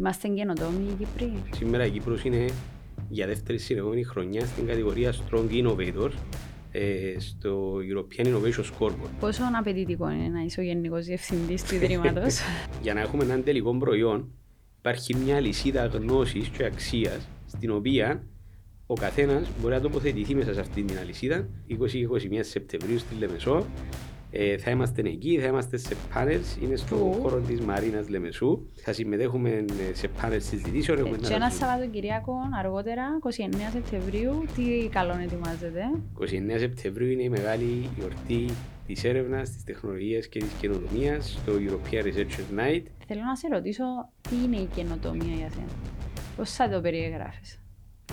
Είμαστε καινοτόμοι οι Κύπροι. Σήμερα η Κύπρος είναι για δεύτερη συνεχόμενη χρονιά στην κατηγορία Strong Innovator ε, στο European Innovation Scoreboard. Πόσο απαιτητικό είναι να είσαι ο Γενικός Διευθυντής του Ιδρύματος; για να έχουμε έναν τελικό προϊόν, υπάρχει μια λυσίδα γνώσης και αξίας στην οποία ο καθένας μπορεί να τοποθετηθεί μέσα σε αυτήν την αλυσίδα 20-21 Σεπτεμβρίου στη Λεμεσό ε, θα είμαστε εκεί, θα είμαστε σε πάνελ, είναι στο χώρο της Μαρίνας Λεμεσού. Θα συμμετέχουμε ε, σε πάνελ συζητήσεων. Ε, και ένα Σαββατοκυριακό αργότερα, 29 Σεπτεμβρίου, τι καλό ετοιμάζεται. 29 Σεπτεμβρίου είναι η μεγάλη γιορτή της έρευνας, της τεχνολογίας και της καινοτομίας στο European Research Night. Θέλω να σε ρωτήσω, τι είναι η καινοτομία για σένα, πώς θα το περιεγράφει.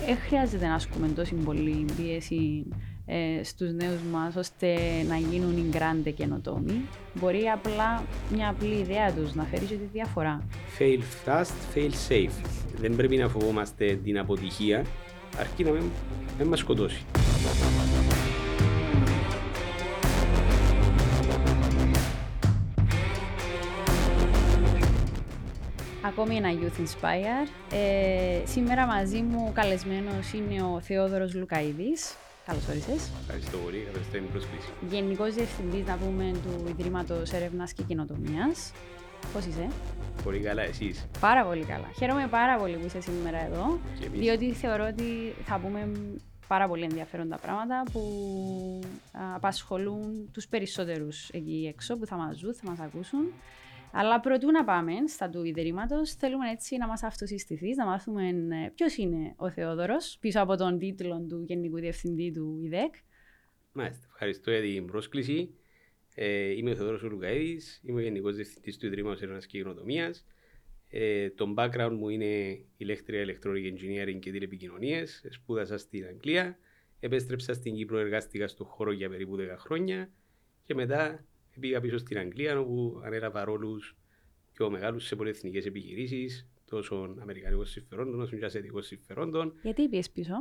Δεν χρειάζεται να ασκούμε τόση πολύ πίεση ε, στους νέους μας ώστε να γίνουν οι γκράντε καινοτόμοι. Μπορεί απλά μια απλή ιδέα τους να φέρει και τη διαφορά. Fail fast, fail safe. Δεν πρέπει να φοβόμαστε την αποτυχία, αρκεί να μην, μην μας σκοτώσει. Ακόμη ένα Youth Inspire. Ε, σήμερα μαζί μου καλεσμένος είναι ο Θεόδωρος Λουκαίδης, Καλώς όρισε. Ευχαριστώ πολύ, ευχαριστώ την πρόσκληση. Γενικό Διευθυντής, να πούμε, του Ιδρύματος Έρευνας και Κοινοτομίας. Πώς είσαι, Πολύ καλά, εσείς; Πάρα πολύ καλά. Χαίρομαι πάρα πολύ που είσαι σήμερα εδώ. Διότι θεωρώ ότι θα πούμε πάρα πολύ ενδιαφέροντα πράγματα που απασχολούν τους περισσότερους εκεί έξω που θα μας ζουν, θα μας ακούσουν. Αλλά προτού να πάμε στα του Ιδρύματος, θέλουμε έτσι να μας αυτοσυστηθείς, να μάθουμε ε, ποιος είναι ο Θεόδωρος πίσω από τον τίτλο του Γενικού Διευθυντή του ΙΔΕΚ. Μάλιστα. Ευχαριστώ για την πρόσκληση. Ε, είμαι ο Θεόδωρος Ουρουκαίδη, είμαι ο Γενικός Διευθυντής του Ιδρύματος Έρευνας και Γενοτομία. Ε, το background μου είναι ηλεκτρία, electronic engineering και τηλεπικοινωνίες. Σπούδασα στην Αγγλία. Επέστρεψα στην Κύπρο, εργάστηκα στον χώρο για περίπου 10 χρόνια και μετά πήγα πίσω στην Αγγλία όπου ανέλαβα ρόλους πιο μεγάλους σε πολυεθνικές επιχειρήσεις, τόσο αμερικανικών συμφερόντων όσο και ασιατικών συμφερόντων. Γιατί πήγε πίσω,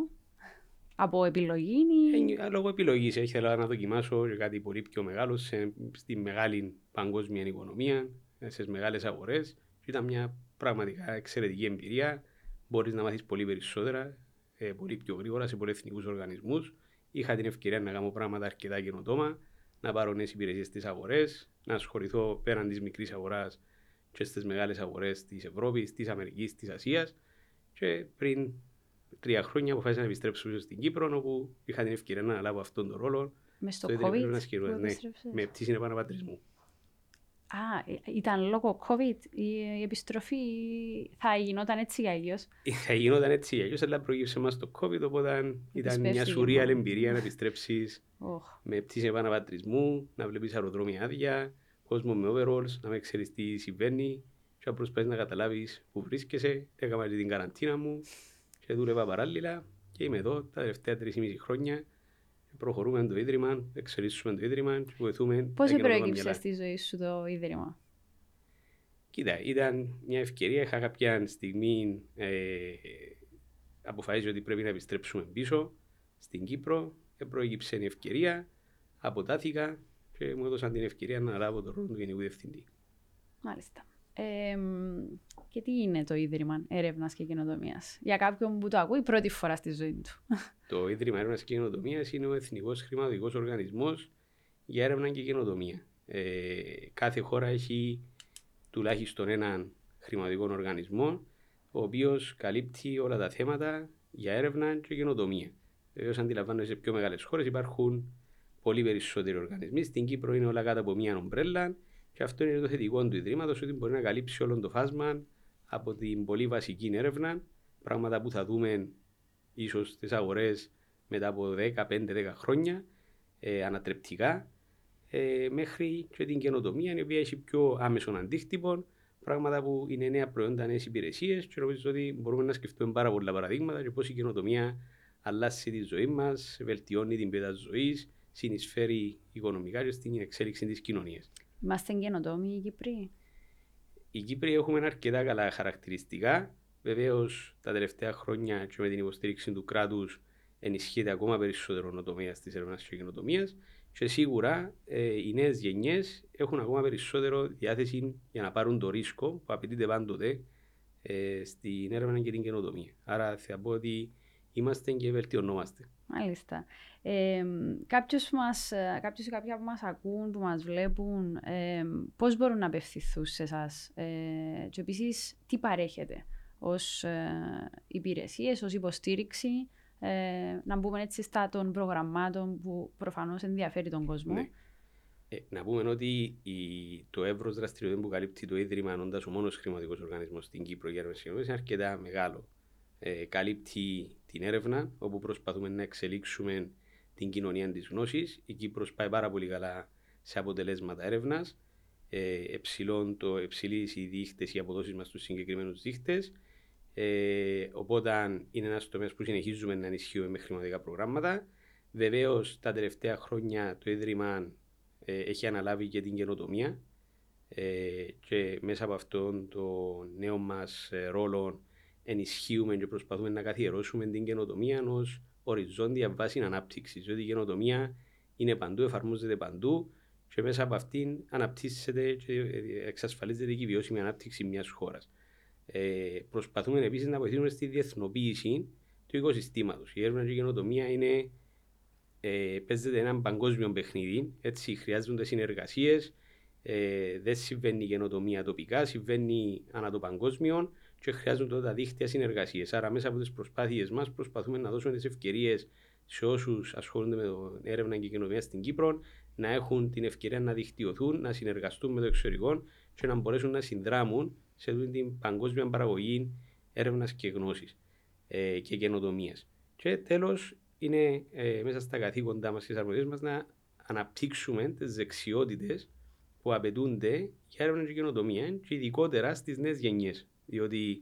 από επιλογή ή. Ε, λόγω επιλογής. Ήθελα να δοκιμάσω κάτι πολύ πιο μεγάλο σε, στη μεγάλη παγκόσμια οικονομία, στις μεγάλες αγορές. Ήταν μια πραγματικά εξαιρετική εμπειρία. Μπορείς να μάθεις πολύ περισσότερα, ε, πολύ πιο γρήγορα σε πολυεθνικούς οργανισμούς. Είχα την ευκαιρία να κάνω πράγματα αρκετά καινοτόμα να πάρω νέες υπηρεσίες στις αγορές, να ασχοληθώ πέραν της μικρής αγοράς και στις μεγάλες αγορές της Ευρώπης, της Αμερικής, της Ασίας. Και πριν τρία χρόνια αποφάσισα να επιστρέψω στην Κύπρο, όπου είχα την ευκαιρία να λάβω αυτόν τον ρόλο. Μες στο COVID. Ναι, με πτήση επαναπατρισμού. Α, ήταν λόγω COVID η επιστροφή θα γινόταν έτσι για αλλιώς. Θα γινόταν έτσι για αλλιώς, αλλά προήγησε μας το COVID, οπότε ήταν μια σουρία εμπειρία να επιστρέψεις oh. με πτήση επαναπατρισμού, να βλέπεις αεροδρόμια άδεια, κόσμο με overalls, να με ξέρεις τι συμβαίνει και να προσπαθείς να καταλάβεις που βρίσκεσαι. Έκανα την καραντίνα μου και δούλευα παράλληλα και είμαι εδώ τα τελευταία τρεις μισή χρόνια προχωρούμε το Ίδρυμα, εξελίσσουμε το Ίδρυμα και βοηθούμε. Πώς προέκυψε στη ζωή σου το Ίδρυμα, Κοίτα, ήταν μια ευκαιρία. Είχα κάποια στιγμή ε, αποφασίσει ότι πρέπει να επιστρέψουμε πίσω στην Κύπρο. Και προέκυψε η ευκαιρία, αποτάθηκα και μου έδωσαν την ευκαιρία να λάβω τον ρόλο του Γενικού Διευθυντή. Μάλιστα. Ε, και τι είναι το Ίδρυμα Έρευνας και Καινοτομίας, για κάποιον που το ακούει πρώτη φορά στη ζωή του. Το Ίδρυμα Έρευνας και Καινοτομίας είναι ο Εθνικός Χρηματοδοτικός Οργανισμός για έρευνα και καινοτομία. Ε, κάθε χώρα έχει τουλάχιστον έναν χρηματοδοτικό οργανισμό, ο οποίος καλύπτει όλα τα θέματα για έρευνα και καινοτομία. Βεβαίω, αντιλαμβάνονται σε πιο μεγάλες χώρες υπάρχουν πολύ περισσότεροι οργανισμοί. Στην Κύπρο είναι όλα κάτω από μία ομπρέλα και αυτό είναι το θετικό του Ιδρύματος, ότι μπορεί να καλύψει όλο το φάσμα από την πολύ βασική έρευνα, πράγματα που θα δούμε ίσως στις αγορές μετά από 10-5-10 χρόνια, ε, ανατρεπτικά, ε, μέχρι και την καινοτομία, η οποία έχει πιο άμεσο αντίκτυπο, πράγματα που είναι νέα προϊόντα, νέες υπηρεσίες. Και νομίζω ότι μπορούμε να σκεφτούμε πάρα πολλά παραδείγματα και πώς η καινοτομία αλλάζει τη ζωή μας, βελτιώνει την ποιότητα ζωής, συνεισφέρει οικονομικά και στην εξέλιξη της κοινωνίας. Είμαστε καινοτόμοι οι Κύπροι. Οι Κύπροι έχουμε αρκετά καλά χαρακτηριστικά. Βεβαίως τα τελευταία χρόνια και με την υποστήριξη του κράτους ενισχύεται ακόμα περισσότερο ο τομέα τη έρευνα και καινοτομίας. Και σίγουρα ε, οι νέες γενιές έχουν ακόμα περισσότερο διάθεση για να πάρουν το ρίσκο που απαιτείται πάντοτε ε, στην έρευνα και την καινοτομία. Άρα θα πω ότι είμαστε και βελτιωνόμαστε. Μάλιστα. Ε, κάποιος, μας, ε, κάποιος ή κάποια που μας ακούν, που μας βλέπουν, ε, πώς μπορούν να απευθυνθούν σε εσά ε, και επίσης τι παρέχετε ως ε, υπηρεσίες, ως υποστήριξη, ε, να μπούμε έτσι στα των προγραμμάτων που προφανώς ενδιαφέρει τον κόσμο; Ναι. Ε, να πούμε ότι η, το εύρος δραστηριοτήτων που καλύπτει το Ίδρυμα, όντα ο μόνος χρηματικός οργανισμός στην Κύπρο για έρευνα είναι αρκετά μεγάλο. Ε, καλύπτει την έρευνα, όπου προσπαθούμε να εξελίξουμε την κοινωνία της γνώσης. Η Κύπρος πάει πάρα πολύ καλά σε αποτελέσματα έρευνας. Ε, το υψηλή οι δείχτες, οι αποδόσεις μας στους συγκεκριμένους δείχτες. Ε, οπότε είναι ένας τομέας που συνεχίζουμε να ενισχύουμε με χρηματικά προγράμματα. Βεβαίως τα τελευταία χρόνια το Ίδρυμα ε, έχει αναλάβει και την καινοτομία ε, και μέσα από αυτόν το νέο μας ε, ρόλο ενισχύουμε και προσπαθούμε να καθιερώσουμε την καινοτομία ως οριζόντια βάση ανάπτυξης. Διότι η καινοτομία είναι παντού, εφαρμόζεται παντού και μέσα από αυτήν αναπτύσσεται και εξασφαλίζεται και η βιώσιμη ανάπτυξη μιας χώρας. Ε, προσπαθούμε επίσης να βοηθήσουμε στη διεθνοποίηση του οικοσυστήματος. Η έρευνα και η καινοτομία είναι ε, παίζεται ένα παγκόσμιο παιχνίδι, έτσι χρειάζονται συνεργασίες. Ε, δεν συμβαίνει η καινοτομία τοπικά, συμβαίνει ανά το παγκόσμιο και χρειάζονται τα δίχτυα συνεργασίες. Άρα, μέσα από τις προσπάθειες μας, προσπαθούμε να δώσουμε τις ευκαιρίες σε όσους ασχολούνται με το έρευνα και καινοτομία στην Κύπρο να έχουν την ευκαιρία να δικτυωθούν, να συνεργαστούν με το εξωτερικό και να μπορέσουν να συνδράμουν σε αυτή την παγκόσμια παραγωγή έρευνας και γνώσης ε, και καινοτομίας. Και τέλος, είναι ε, μέσα στα καθήκοντά μας και στις αρμοδιότητες μας να αναπτύξουμε τις δεξιότητες που απαιτούνται για έρευνα και καινοτομία και ειδικότερα στις νέες γενιές. Διότι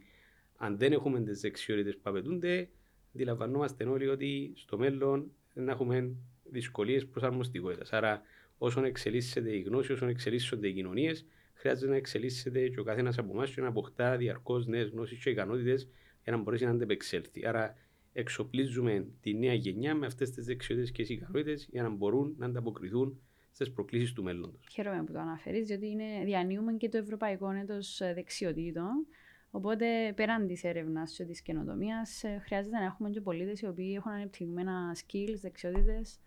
αν δεν έχουμε τις δεξιότητες που απαιτούνται, αντιλαμβανόμαστε όλοι ότι στο μέλλον δεν έχουμε δυσκολίες προσαρμοστικότητα. Άρα, όσον εξελίσσεται η γνώση, όσον εξελίσσονται οι κοινωνίες, χρειάζεται να εξελίσσεται και ο καθένας από εμάς και να αποκτά διαρκώς νέες γνώσεις και ικανότητες για να μπορέσει να αντεπεξέλθει. Άρα, εξοπλίζουμε τη νέα γενιά με αυτές τις δεξιότητες και ικανότητες για να μπορούν να ανταποκριθούν στις προκλήσεις του μέλλοντος. Χαίρομαι που το αναφέρεις, διότι είναι, διανύουμε και το Ευρωπαϊκό Έτος Δεξιοτήτων. Οπότε, πέραν της έρευνας και της καινοτομίας, ε, χρειάζεται να έχουμε και πολίτες οι οποίοι έχουν ανεπτυγμένα skills, δεξιότητες,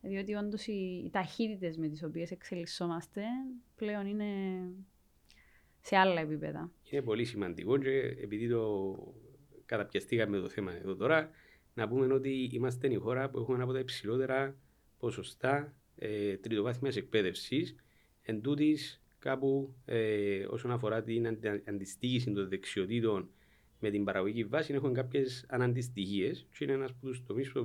διότι όντως οι, οι ταχύτητες με τις οποίες εξελισσόμαστε πλέον είναι σε άλλα επίπεδα. Είναι πολύ σημαντικό και επειδή το καταπιαστήκαμε το θέμα εδώ τώρα, να πούμε ότι είμαστε η χώρα που έχουμε ένα από τα υψηλότερα ποσοστά ε, τριτοβάθμιας εκπαίδευσης. Εν τούτης, κάπου ε, όσον αφορά την αντιστοίχηση των δεξιοτήτων με την παραγωγική βάση, έχουμε κάποιες αναντιστοιχίες. Και είναι ένας από τους τομείς που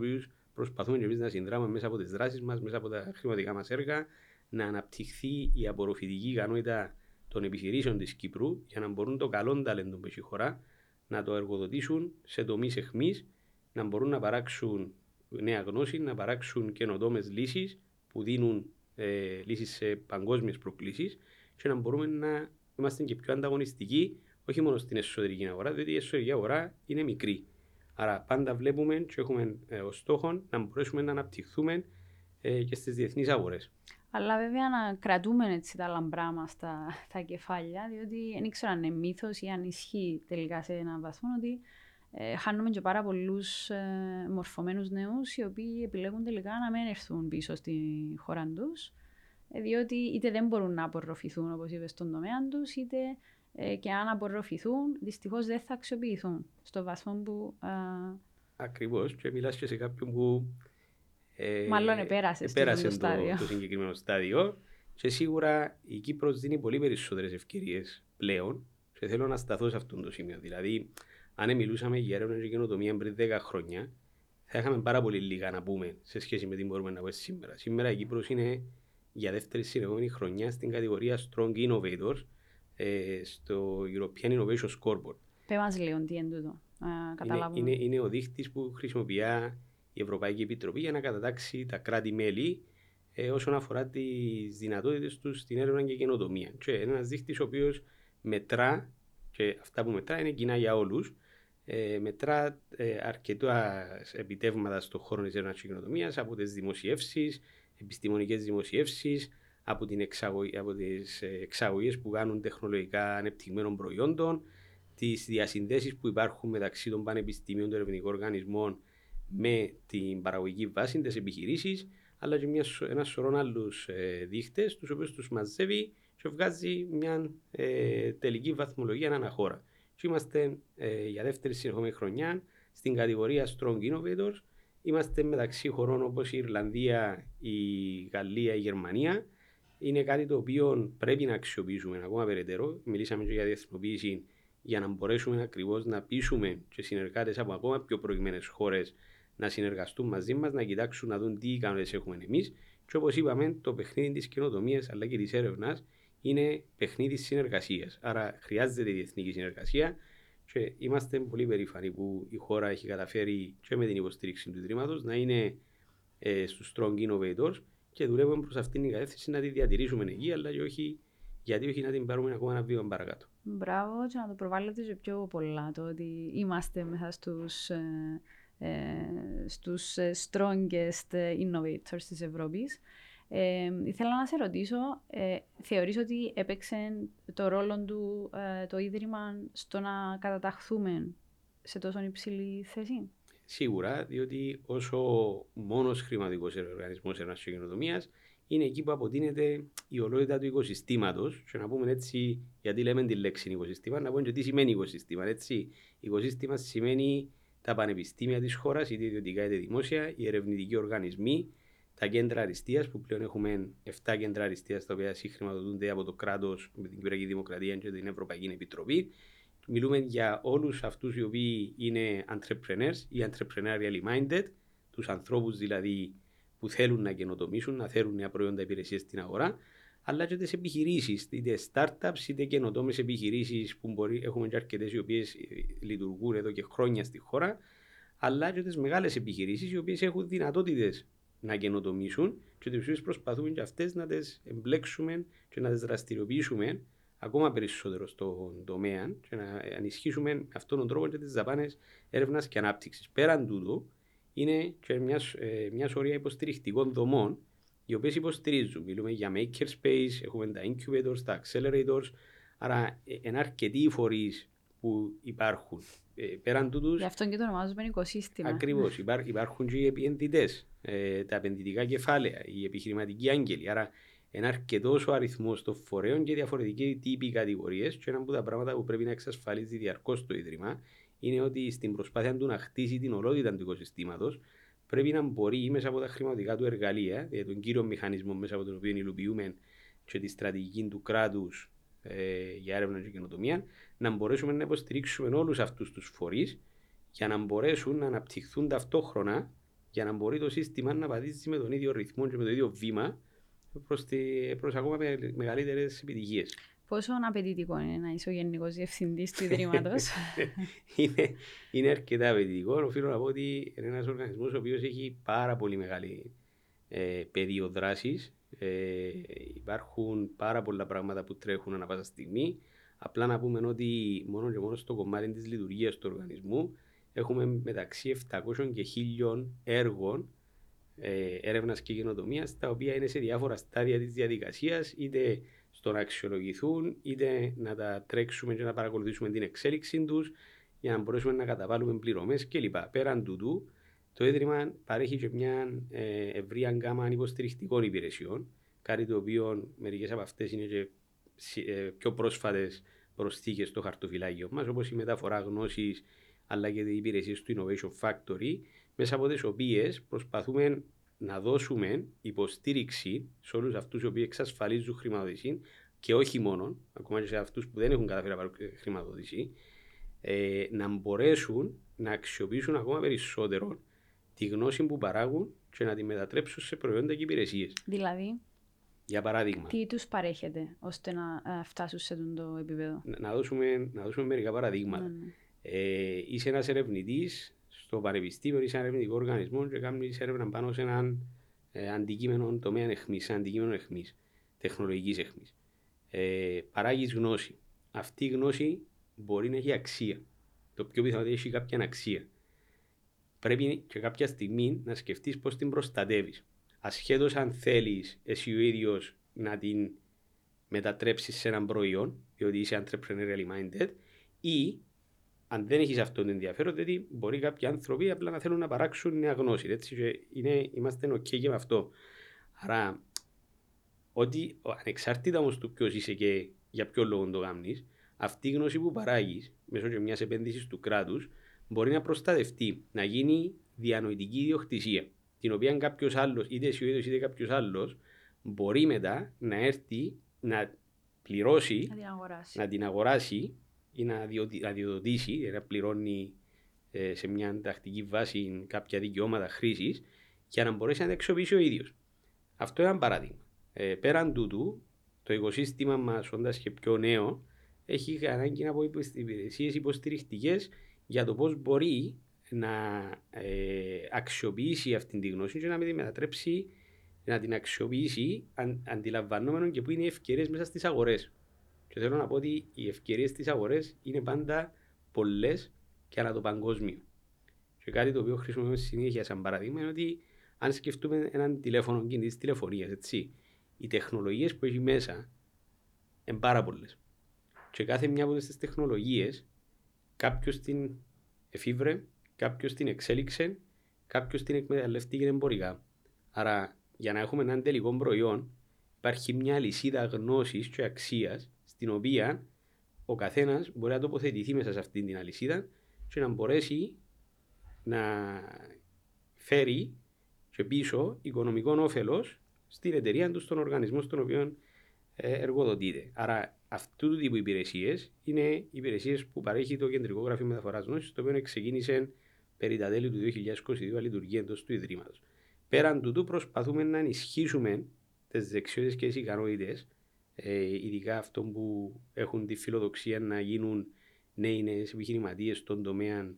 προσπαθούμε εμείς να συνδράμουμε μέσα από τις δράσεις μας, μέσα από τα χρηματικά μας έργα, να αναπτυχθεί η απορροφητική ικανότητα των επιχειρήσεων της Κύπρου για να μπορούν το καλό ταλέντο που έχει η χώρα να το εργοδοτήσουν σε τομείς εχμής, να μπορούν να παράξουν νέα γνώση, να παράξουν καινοτόμες λύσεις που δίνουν ε, λύσεις σε παγκόσμιες προκλήσεις και να μπορούμε να είμαστε και πιο ανταγωνιστικοί, όχι μόνο στην εσωτερική αγορά, διότι η εσωτερική αγορά είναι μικρή. Άρα πάντα βλέπουμε και έχουμε ε, ως στόχο να μπορέσουμε να αναπτυχθούμε ε, και στις διεθνείς αγορές. Αλλά βέβαια να κρατούμε έτσι τα λαμπρά μας τα, τα κεφάλια, διότι δεν ξέρω αν είναι μύθος ή αν ισχύει τελικά σε έναν βαθμό ότι ε, χάνουμε και πάρα πολλούς ε, μορφωμένους νέους οι οποίοι επιλέγουν τελικά να μην έρθουν πίσω στη χώρα τους, ε, διότι είτε δεν μπορούν να απορροφηθούν όπως είπες στον τομέα τους, είτε ε, και αν απορροφηθούν, δυστυχώς δεν θα αξιοποιηθούν στο βαθμό που. Ακριβώς, και μιλάς και σε κάποιον που ε, Μάλλον επέρασε, επέρασε το, το, το συγκεκριμένο στάδιο και σίγουρα η Κύπρος δίνει πολύ περισσότερες ευκαιρίες πλέον και θέλω να σταθώ σε αυτό το σημείο. Δηλαδή, αν μιλούσαμε για έρευνα και καινοτομία πριν 10 χρόνια, θα είχαμε πάρα πολύ λίγα να πούμε σε σχέση με τι μπορούμε να πούμε σήμερα. Σήμερα η Κύπρος είναι για δεύτερη συνεχόμενη χρονιά στην κατηγορία Strong Innovators ε, στο European Innovation Scoreboard. Πε μας λίγο τι είναι τούτο. Είναι, είναι, είναι ο δείχτης που χρησιμοποιεί η Ευρωπαϊκή Επιτροπή για να κατατάξει τα κράτη-μέλη ε, όσον αφορά τις δυνατότητες τους στην έρευνα και καινοτομία. Και ένας δείκτη ο οποίος μετρά, και αυτά που μετρά είναι κοινά για όλους, ε, μετρά ε, αρκετά επιτεύγματα στον χώρο της έρευνας και καινοτομίας από τις δημοσιεύσεις, επιστημονικές δημοσιεύσεις, από, από τις εξαγωγές που κάνουν τεχνολογικά ανεπτυγμένων προϊόντων, στι διασυνδέσεις που υπάρχουν μεταξύ των πανεπιστήμιων, των ερευνητικών οργανισμών με την παραγωγική βάση, τις επιχειρήσεις, αλλά και μιας, ένας σωρό άλλους ε, δείχτες, τους οποίους τους μαζεύει και βγάζει μια ε, τελική βαθμολογία ανά χώρα. Και είμαστε ε, για δεύτερη συνεχόμενη χρονιά στην κατηγορία Strong Innovators. Είμαστε μεταξύ χωρών όπως η Ιρλανδία, η Γαλλία, η Γερμανία. Είναι κάτι το οποίο πρέπει να αξιοποιήσουμε ακόμα περαιτέρω. Μιλήσαμε και για διεθνοποίηση για να μπορέσουμε ακριβώς να πείσουμε και συνεργάτες από ακόμα πιο προηγμένες χώρες να συνεργαστούν μαζί μας, να κοιτάξουν να δουν τι ικανότητες έχουμε εμείς. Και όπως είπαμε, το παιχνίδι της καινοτομίας αλλά και της έρευνας είναι παιχνίδι συνεργασίας. Άρα χρειάζεται η διεθνική συνεργασία και είμαστε πολύ περήφανοι που η χώρα έχει καταφέρει και με την υποστήριξη του Ιδρύματος να είναι ε, στους strong innovators και δουλεύουμε προς αυτήν την κατεύθυνση να τη διατηρήσουμε εκεί, αλλά και όχι γιατί όχι να την πάρουμε ακόμα ένα βήμα παρακάτω. Μπράβο, και να το προβάλλετε και πιο πολλά το ότι είμαστε μέσα στους, ε, ε, στους ε, strongest innovators της Ευρώπης. Ε, ήθελα να σε ρωτήσω, ε, θεωρείς ότι έπαιξε το ρόλο του ε, το Ίδρυμα στο να καταταχθούμε σε τόσο υψηλή θέση; Σίγουρα, διότι όσο μόνος χρηματικός οργανισμός έρευνα και καινοτομίας είναι εκεί που αποτείνεται η ολότητα του οικοσυστήματος. Και να πούμε έτσι, γιατί λέμε τη λέξη οικοσύστημα, να πούμε και τι σημαίνει οικοσύστημα. Έτσι, οικοσύστημα σημαίνει τα πανεπιστήμια της χώρας, είτε ιδιωτικά είτε δημόσια, οι ερευνητικοί οργανισμοί, τα κέντρα αριστείας, που πλέον έχουμε 7 κέντρα αριστείας τα οποία συγχρηματοδοτούνται από το κράτος με την Κυριακή Δημοκρατία και την Ευρωπαϊκή Επιτροπή. Μιλούμε για όλους αυτούς οι οποίοι είναι entrepreneurs ή entrepreneurially minded, τους ανθρώπους δηλαδή που θέλουν να καινοτομήσουν, να θέλουν νέα προϊόντα υπηρεσίες στην αγορά, αλλά και τις επιχειρήσεις, είτε startups είτε καινοτόμες επιχειρήσεις που μπορεί, έχουμε και αρκετές οι οποίες λειτουργούν εδώ και χρόνια στη χώρα, αλλά και τις μεγάλες επιχειρήσεις οι οποίες έχουν δυνατότητες να καινοτομήσουν και τι οποίε προσπαθούμε και αυτές να τις εμπλέξουμε και να τις δραστηριοποιήσουμε ακόμα περισσότερο στον τομέα και να ενισχύσουμε με αυτόν τον τρόπο και τις δαπάνες έρευνας και ανάπτυξης. Πέραν τούτου, είναι και μιας ε, μιας σωρία υποστηρικτικών δομών οι οποίες υποστηρίζουν. Μιλούμε για makerspace, έχουμε τα incubators, τα accelerators. Άρα, είναι αρκετοί φορείς που υπάρχουν. Ε, πέραν τούτους. Γι' αυτό και το ονομάζουμε οικοσύστημα. Ακριβώς. υπάρχουν και οι επενδυτές, ε, τα επενδυτικά κεφάλαια, οι επιχειρηματικοί άγγελοι. Άρα, είναι αρκετό ο αριθμό των φορέων και διαφορετικοί τύποι κατηγορίε. Και ένα από τα πράγματα που πρέπει να εξασφαλίζει διαρκώ το Ίδρυμα είναι ότι στην προσπάθεια του να χτίσει την ολότητα του οικοσυστήματο, πρέπει να μπορεί μέσα από τα χρηματικά του εργαλεία, δηλαδή τον κύριο μηχανισμό μέσα από τον οποίο υλοποιούμε και τη στρατηγική του κράτου ε, για έρευνα και καινοτομία, να μπορέσουμε να υποστηρίξουμε όλου αυτού του φορεί για να μπορέσουν να αναπτυχθούν ταυτόχρονα για να μπορεί το σύστημα να πατήσει με τον ίδιο ρυθμό και με το ίδιο βήμα προς ακόμα μεγαλύτερες επιτυχίες. Πόσο απαιτητικό είναι να είσαι ο Γενικός Διευθυντής του Ιδρύματος, είναι, είναι αρκετά απαιτητικό. Οφείλω να πω ότι είναι ένας οργανισμός ο οποίος έχει πάρα πολύ μεγάλη ε, πεδίο δράσης. Ε, υπάρχουν πάρα πολλά πράγματα που τρέχουν ανά πάσα στιγμή. Απλά να πούμε ότι μόνο και μόνο στο κομμάτι της λειτουργίας του οργανισμού έχουμε μεταξύ 700 και 1000 έργων ε, έρευνας και γενοτομία, τα οποία είναι σε διάφορα στάδια της διαδικασίας, είτε στο να αξιολογηθούν, είτε να τα τρέξουμε και να παρακολουθήσουμε την εξέλιξή τους για να μπορέσουμε να καταβάλουμε πληρωμές κλπ. Πέραν τούτου, το Ίδρυμα παρέχει και μια ε, ευρία γκάμα υποστηρικτικών υπηρεσιών, κάτι το οποίο μερικές από αυτές είναι και ε, πιο πρόσφατες προσθήκες στο χαρτοφυλάκιο μας, όπως η μεταφορά γνώσης αλλά και οι υπηρεσίε του Innovation Factory, μέσα από τις οποίες προσπαθούμε να δώσουμε υποστήριξη σε όλους αυτούς οι οποίοι εξασφαλίζουν χρηματοδότηση και όχι μόνο, ακόμα και σε αυτούς που δεν έχουν καταφέρει να πάρουν χρηματοδότηση, ε, να μπορέσουν να αξιοποιήσουν ακόμα περισσότερο τη γνώση που παράγουν και να τη μετατρέψουν σε προϊόντα και υπηρεσίες. Δηλαδή, για παράδειγμα. Τι τους παρέχετε ώστε να ε, φτάσουν σε αυτό το επίπεδο; Να, δώσουμε, να δώσουμε μερικά παραδείγματα. Ναι, ναι. Ε, είσαι ένας ερευνητής στο πανεπιστήμιο ή σε ένα ερευνητικό οργανισμό και κάνεις έρευνα πάνω σε έναν ε, αντικείμενο τομέα εχμής, σε αντικείμενο εχμής, τεχνολογικής εχμής. Ε, Παράγεις γνώση. Αυτή η γνώση μπορεί να έχει αξία. Το πιο πιθανό είναι ότι έχει κάποια αξία. Πρέπει και κάποια στιγμή να σκεφτείς πώς την προστατεύεις. Ασχέτως αν θέλεις εσύ ο ίδιος να την μετατρέψεις σε έναν προϊόν, διότι είσαι entrepreneurially minded, ή αν δεν έχεις αυτό το ενδιαφέρον, δηλαδή μπορεί κάποιοι άνθρωποι απλά να θέλουν να παράξουν νέα γνώση. Έτσι, και είναι, είμαστε OK και με αυτό. Άρα, ότι ανεξάρτητα όμως του ποιος είσαι και για ποιο λόγο το κάνεις, αυτή η γνώση που παράγεις μέσω και μιας επένδυσης του κράτους μπορεί να προστατευτεί, να γίνει διανοητική ιδιοκτησία. Την οποία κάποιος άλλος, είτε εσύ ο ίδιος είτε κάποιος άλλος, μπορεί μετά να έρθει να πληρώσει, Να την αγοράσει. να την αγοράσει ή να διοδη- να διοδοτήσει, δηλαδή να πληρώνει ε, σε μια τακτική βάση κάποια δικαιώματα χρήσης για να μπορέσει να τα αξιοποιήσει ο ίδιος. Αυτό είναι ένα παράδειγμα. Ε, πέραν τούτου, το οικοσύστημα μας, όντας και πιο νέο, έχει ανάγκη από υπηρεσίες υποστηρικτικές για το πώς μπορεί να ε, αξιοποιήσει αυτή τη γνώση και να μην τη μετατρέψει, να την αξιοποιήσει αν, αντιλαμβανόμενο και που είναι οι ευκαιρίες μέσα στις αγορές. Και θέλω να πω ότι οι ευκαιρίες στις αγορές είναι πάντα πολλές και ανά το παγκόσμιο. Και κάτι το οποίο χρησιμοποιούμε συνέχεια σαν παράδειγμα είναι ότι αν σκεφτούμε έναν τηλέφωνο κινητή τηλεφωνίας, έτσι, οι τεχνολογίες που έχει μέσα είναι πάρα πολλές. Και κάθε μια από τις τεχνολογίες κάποιος την εφήβρε, κάποιος την εξέλιξε, κάποιος την εκμεταλλευτήκε εμπορικά. Άρα, για να έχουμε έναν τελικό προϊόν, υπάρχει μια λυσίδα γνώσης και αξίας στην οποία ο καθένας μπορεί να τοποθετηθεί μέσα σε αυτήν την αλυσίδα και να μπορέσει να φέρει και πίσω οικονομικό όφελος στην εταιρεία του, στον οργανισμό στον οποίο ε, εργοδοτείται. Άρα, αυτού του τύπου υπηρεσίες είναι υπηρεσίες που παρέχει το Κεντρικό Γραφείο Μεταφοράς Γνώσης, το οποίο ξεκίνησε περί τα τέλη του 2022 να λειτουργεί εντός του Ιδρύματος. Πέραν τούτου, προσπαθούμε να ενισχύσουμε τις δεξιότητες και τις ικανότητες, ε, ειδικά αυτών που έχουν τη φιλοδοξία να γίνουν νέοι νέε επιχειρηματίες στον τομέα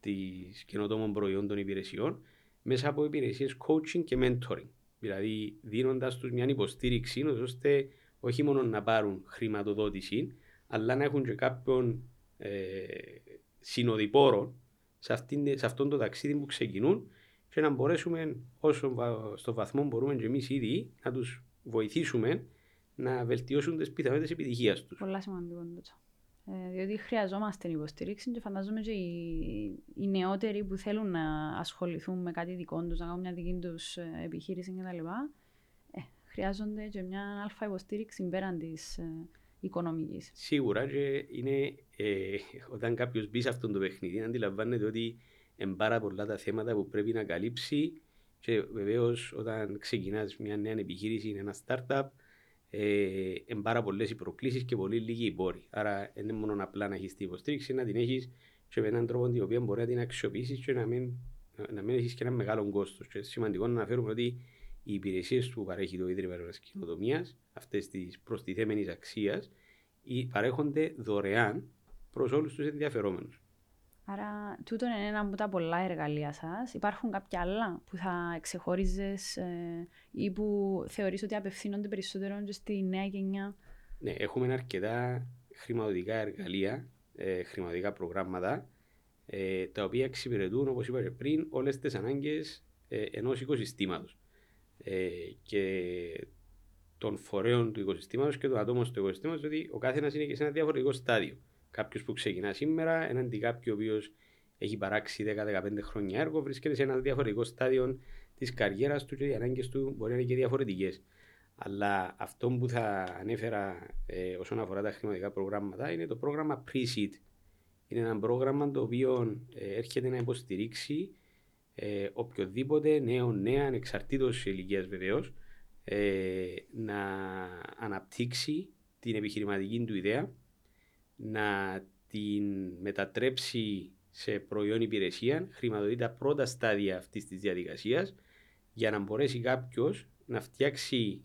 της καινοτόμων προϊόντων υπηρεσιών, μέσα από υπηρεσίες coaching και mentoring. Δηλαδή, δίνοντας τους μια υποστήριξη, ώστε όχι μόνο να πάρουν χρηματοδότηση, αλλά να έχουν και κάποιον ε, συνοδοιπόρο σε, αυτήν, σε αυτόν το ταξίδι που ξεκινούν και να μπορέσουμε όσο βα- στο βαθμό μπορούμε και εμείς ήδη να τους βοηθήσουμε να βελτιώσουν τις πιθανότητες επιτυχίας τους. Πολλά σημαντικό είναι τούτο. Ε, διότι χρειαζόμαστε υποστήριξη και φαντάζομαι και οι, οι νεότεροι που θέλουν να ασχοληθούν με κάτι δικό τους, να κάνουν μια δική τους επιχείρηση κτλ. Ε, χρειάζονται και μια αλφα υποστήριξη πέραν της ε, οικονομικής. Σίγουρα και είναι, ε, όταν κάποιος μπει σε αυτό το παιχνίδι αντιλαμβάνεται ότι είναι πάρα πολλά τα θέματα που πρέπει να καλύψει και βεβαίως όταν ξεκινάς μια νέα επιχείρηση, ένα startup, ε, είναι πάρα πολλές οι προκλήσεις και πολύ λίγοι οι πόροι. Άρα δεν είναι μόνο απλά να έχεις την υποστήριξη, να την έχεις και με έναν τρόπο την οποία μπορεί να την αξιοποιήσεις και να μην, να μην έχεις και ένα μεγάλο κόστος. Και σημαντικό να αναφέρουμε ότι οι υπηρεσίες που παρέχει το Ίδρυμα Καινοτομίας, αυτές τη προστιθέμενης αξίας, παρέχονται δωρεάν προς όλους τους ενδιαφερόμενους. Άρα, τούτο είναι ένα από τα πολλά εργαλεία σας. Υπάρχουν κάποια άλλα που θα ξεχώριζες ε, ή που θεωρείς ότι απευθύνονται περισσότερο και στη νέα γενιά; Ναι, έχουμε αρκετά χρηματοδοτικά εργαλεία, ε, χρηματοδοτικά προγράμματα, ε, τα οποία εξυπηρετούν, όπως είπα και πριν, όλες τις ανάγκες ε, ενός οικοσυστήματος. Ε, και των φορέων του οικοσυστήματος και των ατόμων του οικοσυστήματος, διότι ο κάθε ένας είναι και σε ένα διαφορετικό στάδιο. Κάποιος που ξεκινά σήμερα, έναντι κάποιου ο οποίος έχει παράξει 10-15 χρόνια έργο, βρίσκεται σε ένα διαφορετικό στάδιο της καριέρας του και οι ανάγκες του μπορεί να είναι και διαφορετικές. Αλλά αυτό που θα ανέφερα ε, όσον αφορά τα χρηματικά προγράμματα είναι το πρόγραμμα Pre-Seed. Είναι ένα πρόγραμμα το οποίο ε, έρχεται να υποστηρίξει ε, οποιοδήποτε νέο νέα, ανεξαρτήτως ηλικίας βεβαίως, ε, να αναπτύξει την επιχειρηματική του ιδέα, να την μετατρέψει σε προϊόν υπηρεσία, χρηματοδοτεί τα πρώτα στάδια αυτής της διαδικασίας για να μπορέσει κάποιος να φτιάξει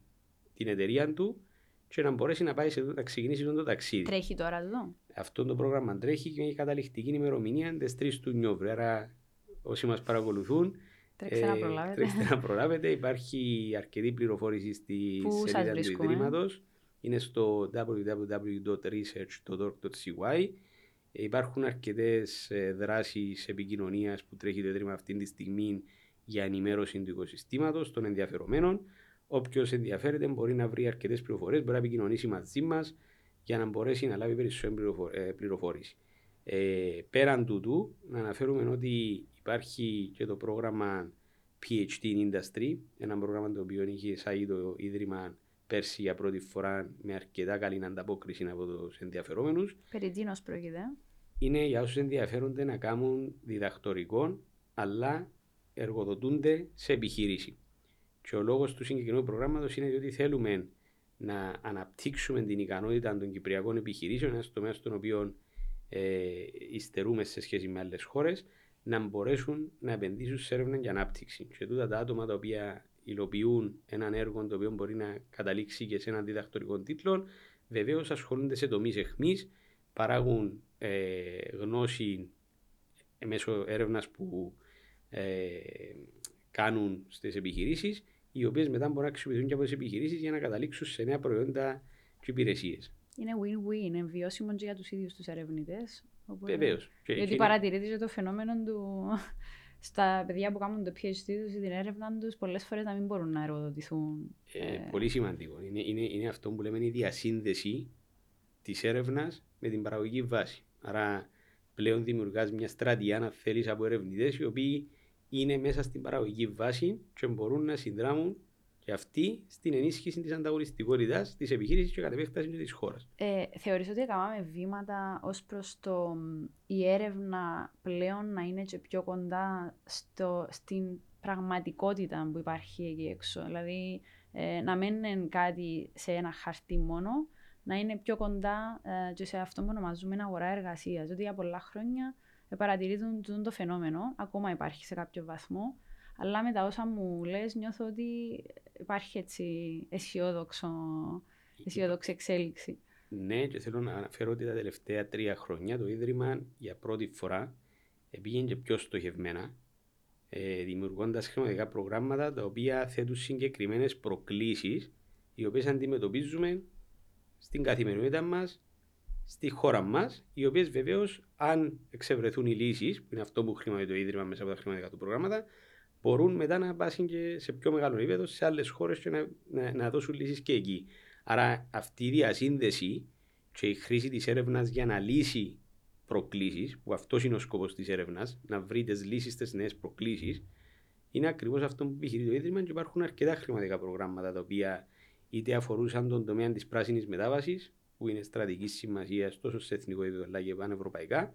την εταιρεία του και να μπορέσει να, πάει σε, να ξεκινήσει το ταξίδι. Τρέχει τώρα εδώ. Αυτό το πρόγραμμα τρέχει και έχει καταληκτική ημερομηνία τις 3 του Νιόβρη. Άρα, όσοι μας παρακολουθούν, Τρέξτε να προλάβετε. τρέξτε να προλάβετε. Υπάρχει αρκετή πληροφόρηση στη Πού σας σελίδα του βρίσκουμε; Ιδρύματος. Είναι στο www.research.org.cy. Υπάρχουν αρκετές δράσεις επικοινωνίας που τρέχει το Ίδρυμα αυτή τη στιγμή για ενημέρωση του οικοσυστήματος των ενδιαφερομένων. Όποιος ενδιαφέρεται μπορεί να βρει αρκετές πληροφορίες, μπορεί να επικοινωνήσει μαζί μας για να μπορέσει να λάβει περισσότερη πληροφο- ε, πληροφόρηση. Ε, πέραν τούτου, να αναφέρουμε ότι υπάρχει και το πρόγραμμα PhD in Industry, ένα πρόγραμμα το οποίο είχε εισάγει το Ίδρυμα πέρσι για πρώτη φορά με αρκετά καλή ανταπόκριση από τους ενδιαφερόμενους. Περί τίνος πρόκειται; Είναι για όσους ενδιαφέρονται να κάνουν διδακτορικό, αλλά εργοδοτούνται σε επιχείρηση. Και ο λόγος του συγκεκριμένου προγράμματος είναι ότι θέλουμε να αναπτύξουμε την ικανότητα των κυπριακών επιχειρήσεων, ένας τομέας στον οποίο ε, υστερούμε σε σχέση με άλλες χώρες, να μπορέσουν να επενδύσουν σε έρευνα και ανάπτυξη. Και τούτα τα άτομα τα οποία υλοποιούν έναν έργο το οποίο μπορεί να καταλήξει και σε έναν διδακτορικό τίτλο, βεβαίως ασχολούνται σε τομείς εχμής, παράγουν ε, γνώση μέσω έρευνας που ε, κάνουν στις επιχειρήσεις, οι οποίες μετά μπορούν να αξιοποιηθούν και από τις επιχειρήσεις για να καταλήξουν σε νέα προϊόντα και υπηρεσίες. Είναι win-win, είναι βιώσιμο και για τους ίδιους τους ερευνητές. Βεβαίως. Γιατί παρατηρείται το φαινόμενο του στα παιδιά που κάνουν το PhD τους ή την έρευνα τους, πολλές φορές να μην μπορούν να εργοδοτηθούν. Ε, ε... Πολύ σημαντικό. Είναι, είναι, είναι αυτό που λέμε η διασύνδεση της έρευνας με την παραγωγική βάση. Άρα πλέον δημιουργάς μια στρατεία, αν θέλεις, από ερευνητές οι οποίοι είναι μέσα στην παραγωγική βάση και μπορούν να συνδράμουν και αυτή στην ενίσχυση της ανταγωνιστικότητας της επιχείρησης και κατ' επέκτασης της χώρας. Ε, Θεωρείς ότι έκαναμε βήματα ως προς το η έρευνα πλέον να είναι και πιο κοντά στο, στην πραγματικότητα που υπάρχει εκεί έξω; Δηλαδή ε, να μην είναι κάτι σε ένα χαρτί μόνο, να είναι πιο κοντά ε, και σε αυτό που ονομαζούμε αγορά εργασίας. Ότι για πολλά χρόνια παρατηρείται το φαινόμενο, ακόμα υπάρχει σε κάποιο βαθμό, αλλά με τα όσα μου λες νιώθω ότι υπάρχει έτσι αισιόδοξο, αισιόδοξη εξέλιξη. Ναι, και θέλω να αναφέρω ότι τα τελευταία τρία χρόνια το Ίδρυμα για πρώτη φορά πήγαινε και πιο στοχευμένα, ε, δημιουργώντας χρηματικά προγράμματα τα οποία θέτουν συγκεκριμένες προκλήσεις, οι οποίες αντιμετωπίζουμε στην καθημερινότητα μας, στη χώρα μας, οι οποίες βεβαίως, αν εξευρεθούν οι λύσεις, που είναι αυτό που χρηματοδοτεί το Ίδρυμα μέσα από τα χρηματικά του προγράμματα, μπορούν μετά να πάσουν και σε πιο μεγάλο επίπεδο σε άλλες χώρες και να, να, να, δώσουν λύσεις και εκεί. Άρα αυτή η διασύνδεση και η χρήση της έρευνας για να λύσει προκλήσεις, που αυτός είναι ο σκοπός της έρευνας, να βρει τις λύσεις στις νέες προκλήσεις, είναι ακριβώς αυτό που επιχειρεί το Ίδρυμα και υπάρχουν αρκετά χρηματικά προγράμματα τα οποία είτε αφορούσαν τον τομέα της πράσινης μετάβασης, που είναι στρατηγικής σημασίας τόσο σε εθνικό επίπεδο αλλά και πανευρωπαϊκά,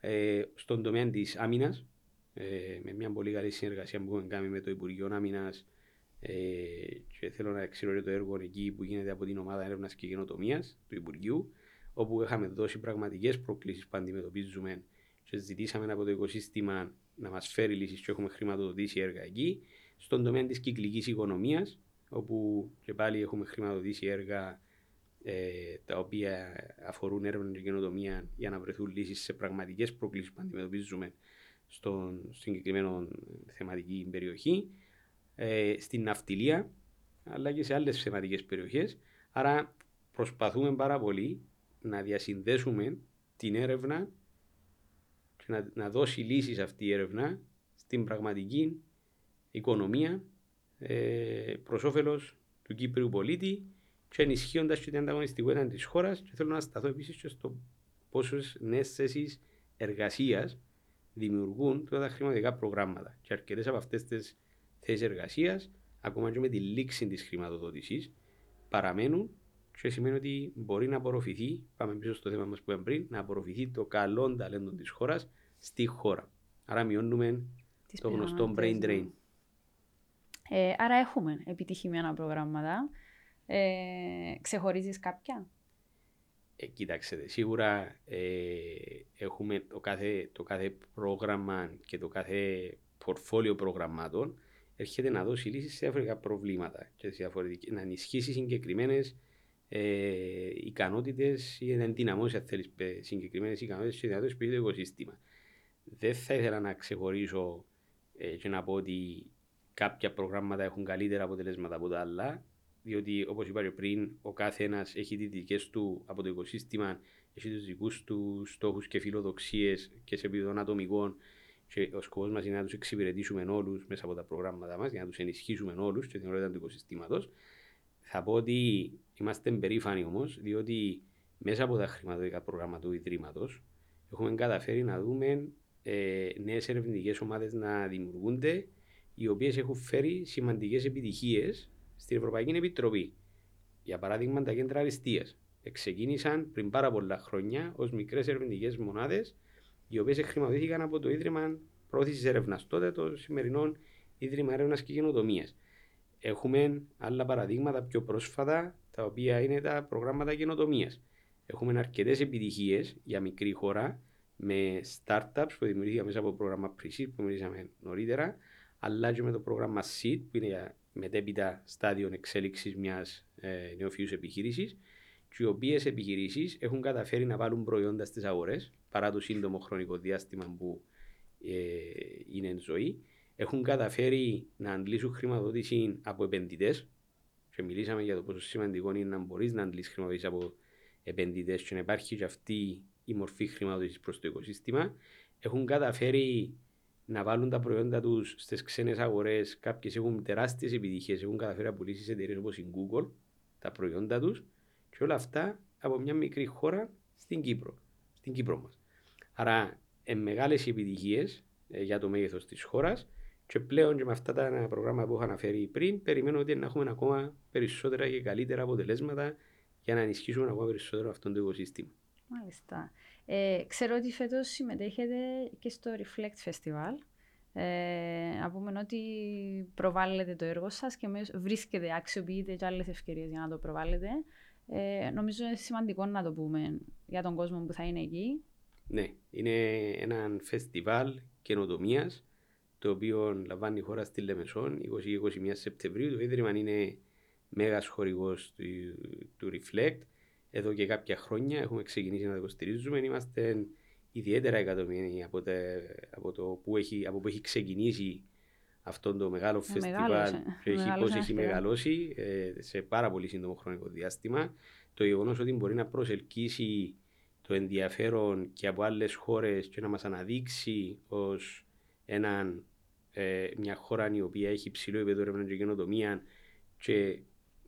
ε, στον τομέα της άμυνας, ε, με μια πολύ καλή συνεργασία που έχουμε κάνει με το Υπουργείο Άμυνας ε, και θέλω να εξηγήσω το έργο εκεί που γίνεται από την ομάδα έρευνας και γενοτομίας του Υπουργείου, όπου είχαμε δώσει πραγματικές προκλήσεις που αντιμετωπίζουμε και ζητήσαμε από το οικοσύστημα να μας φέρει λύσεις και έχουμε χρηματοδοτήσει έργα εκεί. Στον τομέα της κυκλικής οικονομίας, όπου και πάλι έχουμε χρηματοδοτήσει έργα ε, τα οποία αφορούν έρευνα και καινοτομία για να βρεθούν λύσεις σε πραγματικές προκλήσεις που αντιμετωπίζουμε στον συγκεκριμένο θεματική περιοχή, ε, στην ναυτιλία, αλλά και σε άλλες θεματικές περιοχές. Άρα προσπαθούμε πάρα πολύ να διασυνδέσουμε την έρευνα και να, να δώσει λύσεις αυτή η έρευνα στην πραγματική οικονομία ε, προς όφελος του Κύπριου πολίτη και ενισχύοντας και την ανταγωνιστικότητα της χώρας. Και θέλω να σταθώ επίσης και στο πόσες νέες θέσεις εργασίας δημιουργούν τα χρηματικά προγράμματα. Και αρκετές από αυτές τις θέσεις εργασίας, ακόμα και με τη λήξη της χρηματοδότησης, παραμένουν και σημαίνει ότι μπορεί να απορροφηθεί, πάμε πίσω στο θέμα μας που είπαμε πριν, να απορροφηθεί το καλό ταλέντο της χώρας στη χώρα. Άρα μειώνουμε τις το γνωστό brain ναι. drain. Ε, άρα έχουμε επιτυχημένα προγράμματα. Ε, ξεχωρίζεις κάποια; Ε, κοίταξε, σίγουρα ε, έχουμε το κάθε, το κάθε πρόγραμμα και το κάθε πορφόλιο προγραμμάτων έρχεται να δώσει λύσεις σε διαφορετικά προβλήματα και σε να ενισχύσει συγκεκριμένες ε, ικανότητες ή να ενδυναμώσει, αν θέλεις, συγκεκριμένες ικανότητες και δυνατότητες που έχει το οικοσύστημα. Δεν θα ήθελα να ξεχωρίσω ε, και να πω ότι κάποια προγράμματα έχουν καλύτερα αποτελέσματα από τα άλλα διότι όπως είπα πριν, ο κάθε ένα έχει τις δικές του από το οικοσύστημα, έχει τους δικούς του στόχους και φιλοδοξίες και σε επίπεδο ατομικών. Και ο σκοπός μας είναι να τους εξυπηρετήσουμε όλους μέσα από τα προγράμματα μας, για να τους ενισχύσουμε όλους και την ωραία του οικοσυστήματος. Θα πω ότι είμαστε περήφανοι όμως, διότι μέσα από τα χρηματοδοτικά προγράμματα του Ιδρύματος έχουμε καταφέρει να δούμε ε, νέες ερευνητικές ομάδες να δημιουργούνται, οι οποίες έχουν φέρει σημαντικές επιτυχίες στην Ευρωπαϊκή Επιτροπή. Για παράδειγμα, τα κέντρα αριστείας. Ξεκίνησαν πριν πάρα πολλά χρόνια ως μικρές ερευνητικές μονάδες, οι οποίες χρηματοδοτήθηκαν από το Ίδρυμα Πρόθεσης Έρευνας, τότε το σημερινό Ίδρυμα Έρευνας και Γενοτομία. Έχουμε άλλα παραδείγματα πιο πρόσφατα, τα οποία είναι τα προγράμματα καινοτομίας. Έχουμε αρκετές επιτυχίες για μικρή χώρα με startups που δημιουργήθηκαν μέσα από το πρόγραμμα pre που μιλήσαμε νωρίτερα, αλλά και με το πρόγραμμα SEED που είναι για μετέπειτα στάδιο εξέλιξης μιας ε, νεοφυούς επιχείρησης, και οι οποίες επιχειρήσεις έχουν καταφέρει να βάλουν προϊόντα στις αγορές παρά το σύντομο χρονικό διάστημα που ε, είναι εν ζωή. Έχουν καταφέρει να αντλήσουν χρηματοδότηση από επενδυτές. Και μιλήσαμε για το πόσο σημαντικό είναι να μπορείς να αντλήσεις χρηματοδότηση από επενδυτές και να υπάρχει και αυτή η μορφή χρηματοδότησης προς το οικοσύστημα. Έχουν καταφέρει να βάλουν τα προϊόντα τους στις ξένες αγορές. Κάποιε έχουν τεράστιες επιτυχίες. Έχουν καταφέρει να πουλήσει σε εταιρείες όπως η Google τα προϊόντα τους και όλα αυτά από μια μικρή χώρα στην Κύπρο. Στην Κύπρο μας. Άρα, ε, μεγάλες επιτυχίες ε, για το μέγεθος της χώρας και πλέον και με αυτά τα προγράμματα που είχα αναφέρει πριν, περιμένω ότι να έχουμε ακόμα περισσότερα και καλύτερα αποτελέσματα για να ενισχύσουμε ακόμα περισσότερο αυτό το οικοσύστημα. Μάλιστα. Ε, ξέρω ότι φέτος συμμετέχετε και στο Reflect Festival. Ε, να πούμε ότι προβάλλετε το έργο σας και βρίσκετε, αξιοποιείτε και άλλες ευκαιρίες για να το προβάλλετε. Ε, νομίζω είναι σημαντικό να το πούμε για τον κόσμο που θα είναι εκεί. Ναι, είναι ένα φεστιβάλ καινοτομίας το οποίο λαμβάνει η χώρα στη Λεμεσόν 20-21 Σεπτεμβρίου. Το Ίδρυμα είναι μέγας χορηγός του, του Reflect. Εδώ και κάποια χρόνια έχουμε ξεκινήσει να το υποστηρίζουμε. Είμαστε ιδιαίτερα εκατομμύρια από, από, το που έχει, από που έχει ξεκινήσει αυτό το μεγάλο φεστιβάλ και έχει, πώς έχει μεγαλώσει ε, σε πάρα πολύ σύντομο χρονικό διάστημα. Το γεγονός ότι μπορεί να προσελκύσει το ενδιαφέρον και από άλλες χώρες και να μας αναδείξει ως ε, μια χώρα η οποία έχει ψηλό επίπεδο έρευνα και καινοτομία και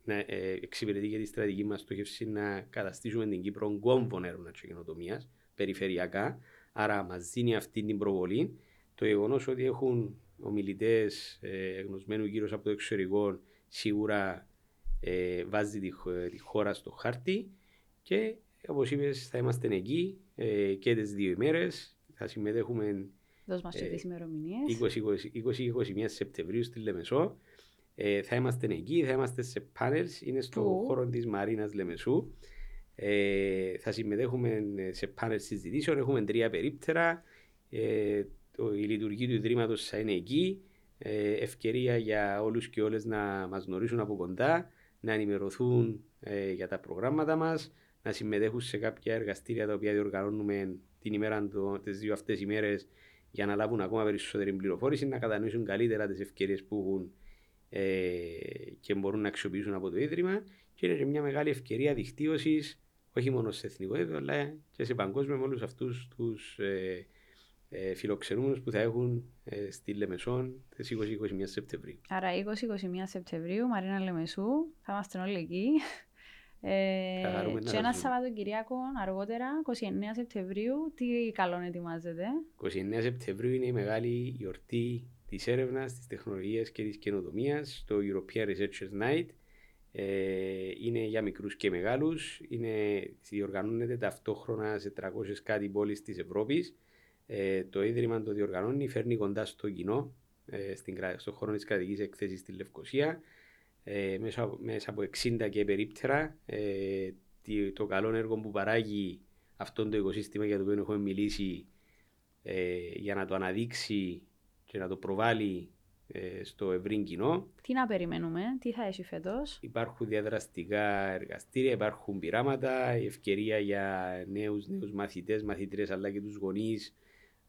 να ε, εξυπηρετεί και τη στρατηγική μα στόχευση να καταστήσουμε την Κύπρο κόμβον έρευνα και καινοτομία περιφερειακά. Άρα μα δίνει αυτή την προβολή. Το γεγονό ότι έχουν ομιλητέ ε, γνωσμένου γύρω από το εξωτερικό σίγουρα ε, βάζει τη, τη, χώρα στο χάρτη και όπω είπε, θα είμαστε εκεί ε, και τι δύο ημέρε. Θα συμμετέχουμε. Δώσ' μας και τις ημερομηνίες. 20-21 Σεπτεμβρίου στη Λεμεσό. Ε, θα είμαστε εκεί, θα είμαστε σε πάνελς, είναι στο Που; χώρο της Μαρίνας Λεμεσού. Ε, θα συμμετέχουμε σε πάνελς συζητήσεων, έχουμε τρία περίπτερα. Ε, το, η λειτουργία του Ιδρύματος θα είναι εκεί. Ε, ευκαιρία για όλους και όλες να μας γνωρίσουν από κοντά, να ενημερωθούν ε, για τα προγράμματα μας, να συμμετέχουν σε κάποια εργαστήρια τα οποία διοργανώνουμε την ημέρα, τις δύο αυτές ημέρες για να λάβουν ακόμα περισσότερη πληροφόρηση, να κατανοήσουν καλύτερα τις ευκαιρίες που έχουν ε, και μπορούν να αξιοποιήσουν από το Ίδρυμα. Και είναι και μια μεγάλη ευκαιρία δικτύωσης, όχι μόνο σε εθνικό επίπεδο, αλλά και σε παγκόσμιο με όλους αυτούς τους ε, ε, φιλοξενούμενους που θα έχουν ε, στη Λεμεσόν τις 20-21 Σεπτεμβρίου. Άρα 20-21 Σεπτεμβρίου, Μαρίνα Λεμεσού, θα είμαστε όλοι εκεί. Ε, και ένα Σαββατοκυριακό αργότερα, 29 Σεπτεμβρίου, τι καλό ετοιμάζεται. 29 Σεπτεμβρίου είναι η μεγάλη γιορτή της έρευνας, της τεχνολογίας και της καινοτομίας, το European Researchers Night. Ε, είναι για μικρούς και μεγάλους. Διοργανώνεται ταυτόχρονα σε 300 κάτι πόλεις της Ευρώπης. Ε, το Ίδρυμα το διοργανώνει, φέρνει κοντά στο κοινό, ε, στην, στον χώρο της κρατικής εκθέση στη Λευκοσία, ε, μέσα, μέσα, από 60 και περίπτερα. Ε, το καλό έργο που παράγει αυτό το οικοσύστημα για το οποίο έχουμε μιλήσει ε, για να το αναδείξει και να το προβάλλει ε, στο ευρύ κοινό. Τι να περιμένουμε, τι θα έχει φέτος; Υπάρχουν διαδραστικά εργαστήρια, υπάρχουν πειράματα, η ευκαιρία για νέους νέους μαθητές, μαθητρέ αλλά και τους γονείς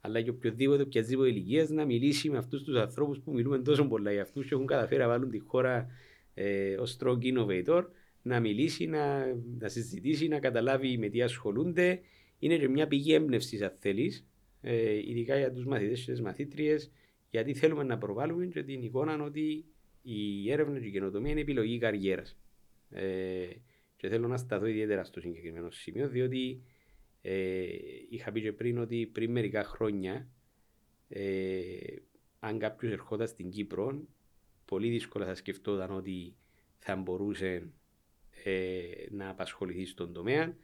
αλλά και οποιοδήποτε, οποιαδήποτε ηλικίας να μιλήσει με αυτούς τους ανθρώπους που μιλούμε τόσο πολλά για αυτούς και έχουν καταφέρει να βάλουν τη χώρα ε, ως strong innovator, να μιλήσει, να, να συζητήσει, να καταλάβει με τι ασχολούνται. Είναι και μια πηγή έμπνευσης, αν θέλεις, ε, ειδικά για τους μαθητές και τις μαθήτριες, γιατί θέλουμε να προβάλλουμε και την εικόνα ότι η έρευνα και η καινοτομία είναι επιλογή καριέρας. Ε, και θέλω να σταθώ ιδιαίτερα στο συγκεκριμένο σημείο, διότι Ε, είχα πει και πριν ότι πριν μερικά χρόνια, ε, αν κάποιος ερχόταν στην Κύπρο, πολύ δύσκολα θα σκεφτόταν ότι θα μπορούσε ε, να απασχοληθεί στον τομέα.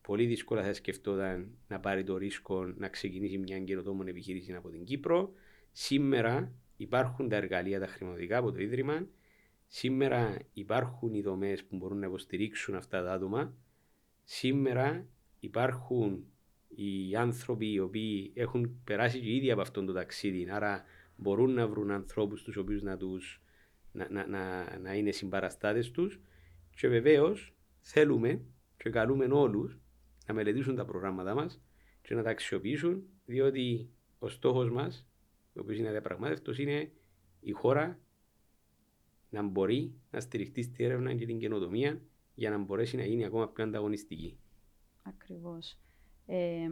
Πολύ δύσκολα θα σκεφτόταν να πάρει το ρίσκο να ξεκινήσει μια καινοτόμων επιχείρηση από την Κύπρο. Σήμερα υπάρχουν τα εργαλεία τα χρηματοδοτικά από το Ίδρυμα. Σήμερα υπάρχουν οι δομές που μπορούν να υποστηρίξουν αυτά τα άτομα. Σήμερα υπάρχουν οι άνθρωποι οι οποίοι έχουν περάσει και ήδη από αυτόν το ταξίδι, άρα μπορούν να βρουν ανθρώπους τους οποίους να, τους, να, να, να, να είναι συμπαραστάτες τους. Και βεβαίως θέλουμε και καλούμε όλους να μελετήσουν τα προγράμματα μας και να τα αξιοποιήσουν, διότι ο στόχος μας, ο οποίο είναι αδιαπραγμάτευτο, είναι η χώρα να μπορεί να στηριχτεί στη έρευνα και την καινοτομία για να μπορέσει να γίνει ακόμα πιο ανταγωνιστική. Ακριβώς. Ε,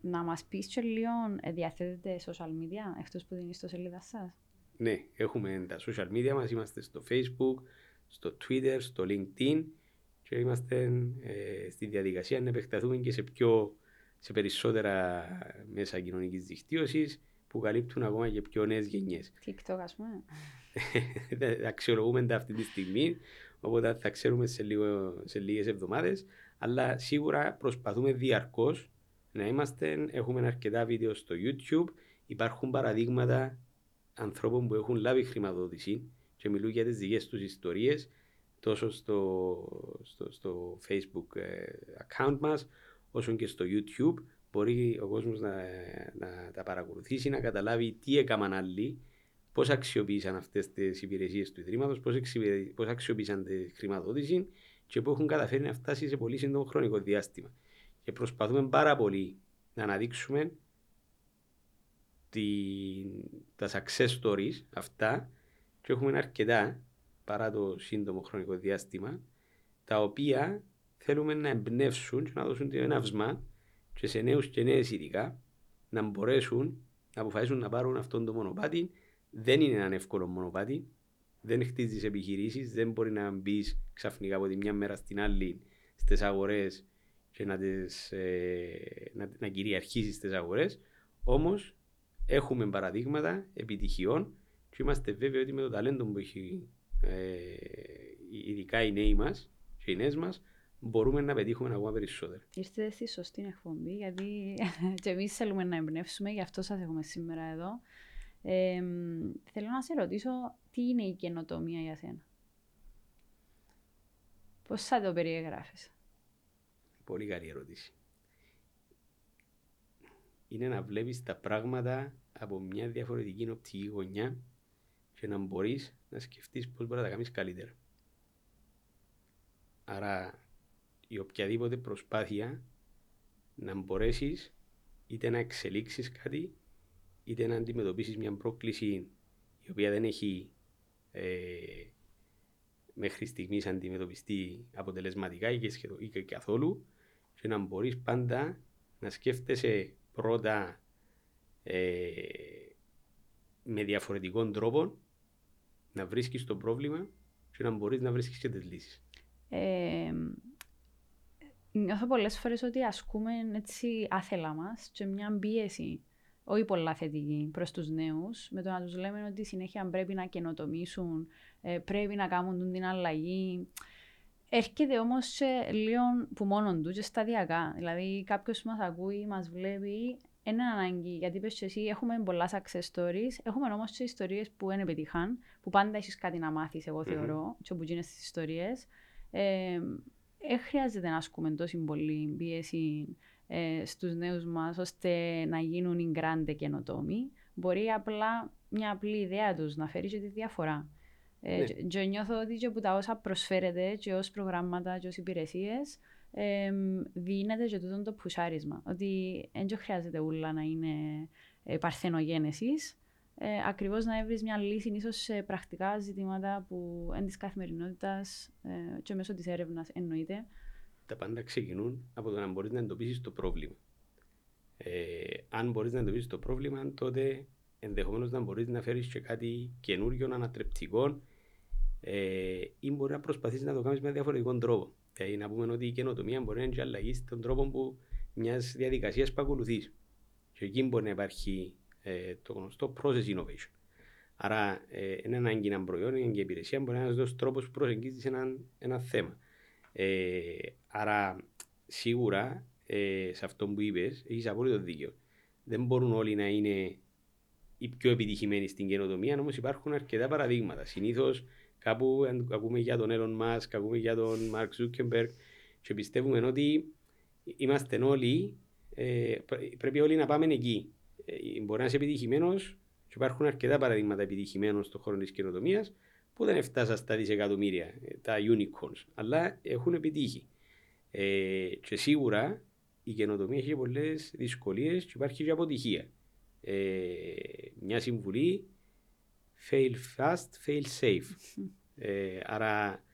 να μας πεις και λίγο, ε, διαθέτετε social media, εκτός που δίνεις στο σελίδα σας; Ναι, έχουμε τα social media μας, είμαστε στο facebook, στο twitter, στο linkedin και είμαστε ε, στη διαδικασία να επεκταθούμε και σε, πιο, σε περισσότερα μέσα κοινωνικής δικτύωσης που καλύπτουν ακόμα και πιο νέες γενιές. TikTok, ας πούμε. Αξιολογούμε τα αυτή τη στιγμή, οπότε θα ξέρουμε σε, λίγο, σε λίγες εβδομάδες. Αλλά σίγουρα προσπαθούμε διαρκώς να είμαστε. Έχουμε αρκετά βίντεο στο YouTube. Υπάρχουν παραδείγματα ανθρώπων που έχουν λάβει χρηματοδότηση και μιλούν για τις δικές τους ιστορίες τόσο στο, στο, στο facebook ε, account μας όσο και στο YouTube μπορεί ο κόσμος να, να τα παρακολουθήσει, να καταλάβει τι έκαναν άλλοι, πώς αξιοποίησαν αυτές τις υπηρεσίες του Ιδρύματος, πώς, πώς αξιοποίησαν τη χρηματοδότηση και που έχουν καταφέρει να φτάσει σε πολύ σύντομο χρονικό διάστημα. Και προσπαθούμε πάρα πολύ να αναδείξουμε την, τα success stories αυτά και έχουμε αρκετά παρά το σύντομο χρονικό διάστημα τα οποία θέλουμε να εμπνεύσουν και να δώσουν την εναυσμά και σε νέους και νέες ειδικά να μπορέσουν να αποφασίσουν να πάρουν αυτόν το μονοπάτι. Δεν είναι ένα εύκολο μονοπάτι. Δεν χτίζεις επιχειρήσεις. Δεν μπορεί να μπεις ξαφνικά από τη μια μέρα στην άλλη στις αγορές και να, τις, ε, να, να κυριαρχήσεις στι αγορές. Όμως έχουμε παραδείγματα επιτυχιών και είμαστε βέβαιοι ότι με το ταλέντο που έχει ε, ειδικά οι νέοι μας και οι νέες μας μπορούμε να πετύχουμε ακόμα περισσότερο. Είστε στη σωστή εκπομπή, γιατί και εμείς θέλουμε να εμπνεύσουμε, γι' αυτό σας έχουμε σήμερα εδώ. Ε, θέλω να σε ρωτήσω, τι είναι η καινοτομία για σένα; Πώς θα το περιεγράφεις. Πολύ καλή ερώτηση. Είναι να βλέπεις τα πράγματα από μια διαφορετική οπτική γωνιά και να μπορείς να σκεφτείς πώς μπορεί να τα κάνεις καλύτερα. Άρα η οποιαδήποτε προσπάθεια να μπορέσεις είτε να εξελίξεις κάτι είτε να αντιμετωπίσεις μια πρόκληση η οποία δεν έχει ε, μέχρι στιγμής αντιμετωπιστεί αποτελεσματικά ή και, σχεδόν, ή και καθόλου και να μπορείς πάντα να σκέφτεσαι πρώτα ε, με διαφορετικών τρόπο να βρίσκεις το πρόβλημα και να μπορείς να βρίσκεις και τις λύσεις. Ε, νιώθω πολλές φορές ότι ασκούμε έτσι άθελα μας και μια πίεση, όχι πολλά θετική, προς τους νέους, με το να τους λέμε ότι συνέχεια πρέπει να καινοτομήσουν, ε, πρέπει να κάνουν την αλλαγή. Έρχεται όμως λίγο που μόνο του και σταδιακά. Δηλαδή, κάποιος που μας ακούει, μας βλέπει, είναι ανάγκη. Γιατί πες εσύ, έχουμε πολλά success stories, έχουμε όμως και ιστορίες που δεν πετύχαν, που πάντα έχεις κάτι να μάθεις, εγώ θεωρώ, mm-hmm. και που γίνονται στις ιστορίες. Ε, δεν χρειάζεται να ασκούμε τόση πολύ πίεση ε, στους νέους μας ώστε να γίνουν οι γκράντε καινοτόμοι. Μπορεί απλά μια απλή ιδέα τους να φέρει και τη διαφορά. Ε, ναι. και, νιώθω ότι και από τα όσα προσφέρεται και ως προγράμματα και ως υπηρεσίες ε, δίνεται και τούτο το πουσάρισμα. Ότι δεν χρειάζεται ούλα να είναι ε, παρθενογένεσης ε, ακριβώς να βρει μια λύση ίσως σε πρακτικά ζητήματα που είναι της καθημερινότητας ε, και μέσω της έρευνας εννοείται. Τα πάντα ξεκινούν από το να μπορείς να εντοπίσεις το πρόβλημα. Ε, αν μπορείς να εντοπίσεις το πρόβλημα, τότε ενδεχομένω να μπορείς να φέρεις και κάτι καινούριο, ανατρεπτικό ε, ή μπορεί να προσπαθήσει να το κάνεις με διαφορετικό τρόπο. Δηλαδή να πούμε ότι η καινοτομία μπορεί να είναι και αλλαγή στον τρόπο που μιας διαδικασίας που ακολουθείς. Και εκεί μπορεί να υπάρχει ε, το γνωστό process innovation. Άρα, ε, είναι ανάγκη ένα προϊόν, είναι και υπηρεσία, μπορεί να είναι ένας τρόπος που προσεγγίζει ένα, ένα θέμα. Ε, άρα, σίγουρα ε, σε αυτό που είπες, έχεις απόλυτο δίκιο. Δεν μπορούν όλοι να είναι οι πιο επιτυχημένοι στην καινοτομία, όμως υπάρχουν αρκετά παραδείγματα. Συνήθως κάπου ακούμε για τον Elon Musk, ακούμε για τον Mark Zuckerberg και πιστεύουμε ότι είμαστε όλοι, ε, πρέπει όλοι να πάμε εκεί. Ε, μπορεί να είσαι επιτυχημένος και υπάρχουν αρκετά παραδείγματα επιτυχημένων στον χώρο της καινοτομίας που δεν φτάσαν στα δισεκατομμύρια, ε, τα unicorns, αλλά έχουν επιτύχει. Ε, και σίγουρα η καινοτομία έχει πολλές δυσκολίες και υπάρχει και αποτυχία. Ε, μια συμβουλή fail fast, fail safe. Ε, άρα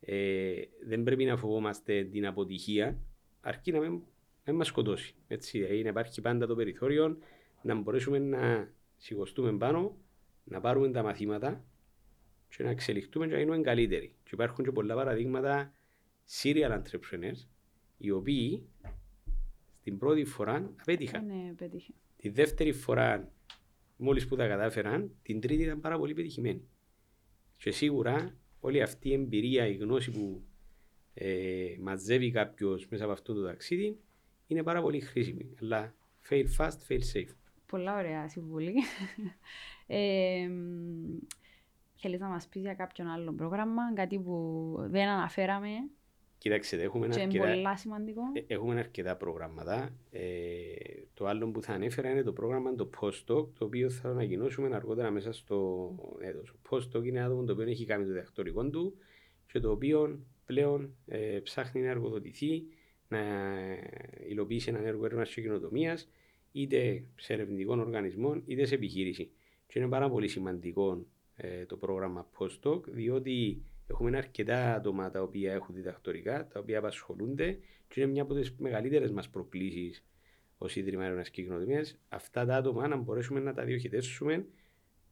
ε, δεν πρέπει να φοβόμαστε την αποτυχία αρκεί να μην, να μας σκοτώσει. Έτσι, δηλαδή να υπάρχει πάντα το περιθώριο να μπορέσουμε να σηκωστούμε πάνω, να πάρουμε τα μαθήματα και να εξελιχθούμε και να γίνουμε καλύτεροι. Και υπάρχουν και πολλά παραδείγματα serial entrepreneurs οι οποίοι την πρώτη φορά απέτυχαν. Ναι, πέτυχε. Τη δεύτερη φορά, μόλις που τα κατάφεραν, την τρίτη ήταν πάρα πολύ πετυχημένη. Και σίγουρα όλη αυτή η εμπειρία, η γνώση που ε, μαζεύει κάποιος μέσα από αυτό το ταξίδι είναι πάρα πολύ χρήσιμη. Αλλά fail fast, fail safe. Πολλά ωραία συμβουλή. ε, Θέλεις να μας πεις για κάποιον άλλο πρόγραμμα, κάτι που δεν αναφέραμε Κοίταξε, έχουμε, και αρκετά, πολλά σημαντικό. ε, έχουμε αρκετά προγράμματα. Ε, το άλλο που θα ανέφερα είναι το πρόγραμμα το Postdoc, το οποίο θα ανακοινώσουμε αργότερα μέσα στο έτος. Ο Postdoc είναι άτομο το οποίο έχει κάνει το διδακτορικό του και το οποίο πλέον ε, ψάχνει να εργοδοτηθεί, να υλοποιήσει ένα έργο έρευνας και κοινοτομία, είτε σε ερευνητικό οργανισμό είτε σε επιχείρηση. Και είναι πάρα πολύ σημαντικό ε, το πρόγραμμα Postdoc, διότι Έχουμε αρκετά άτομα τα οποία έχουν διδακτορικά, τα οποία απασχολούνται και είναι μια από τις μεγαλύτερες μας προκλήσεις ως Ίδρυμα Έρευνας και Κοινοτομίας. Αυτά τα άτομα να μπορέσουμε να τα διοχετεύσουμε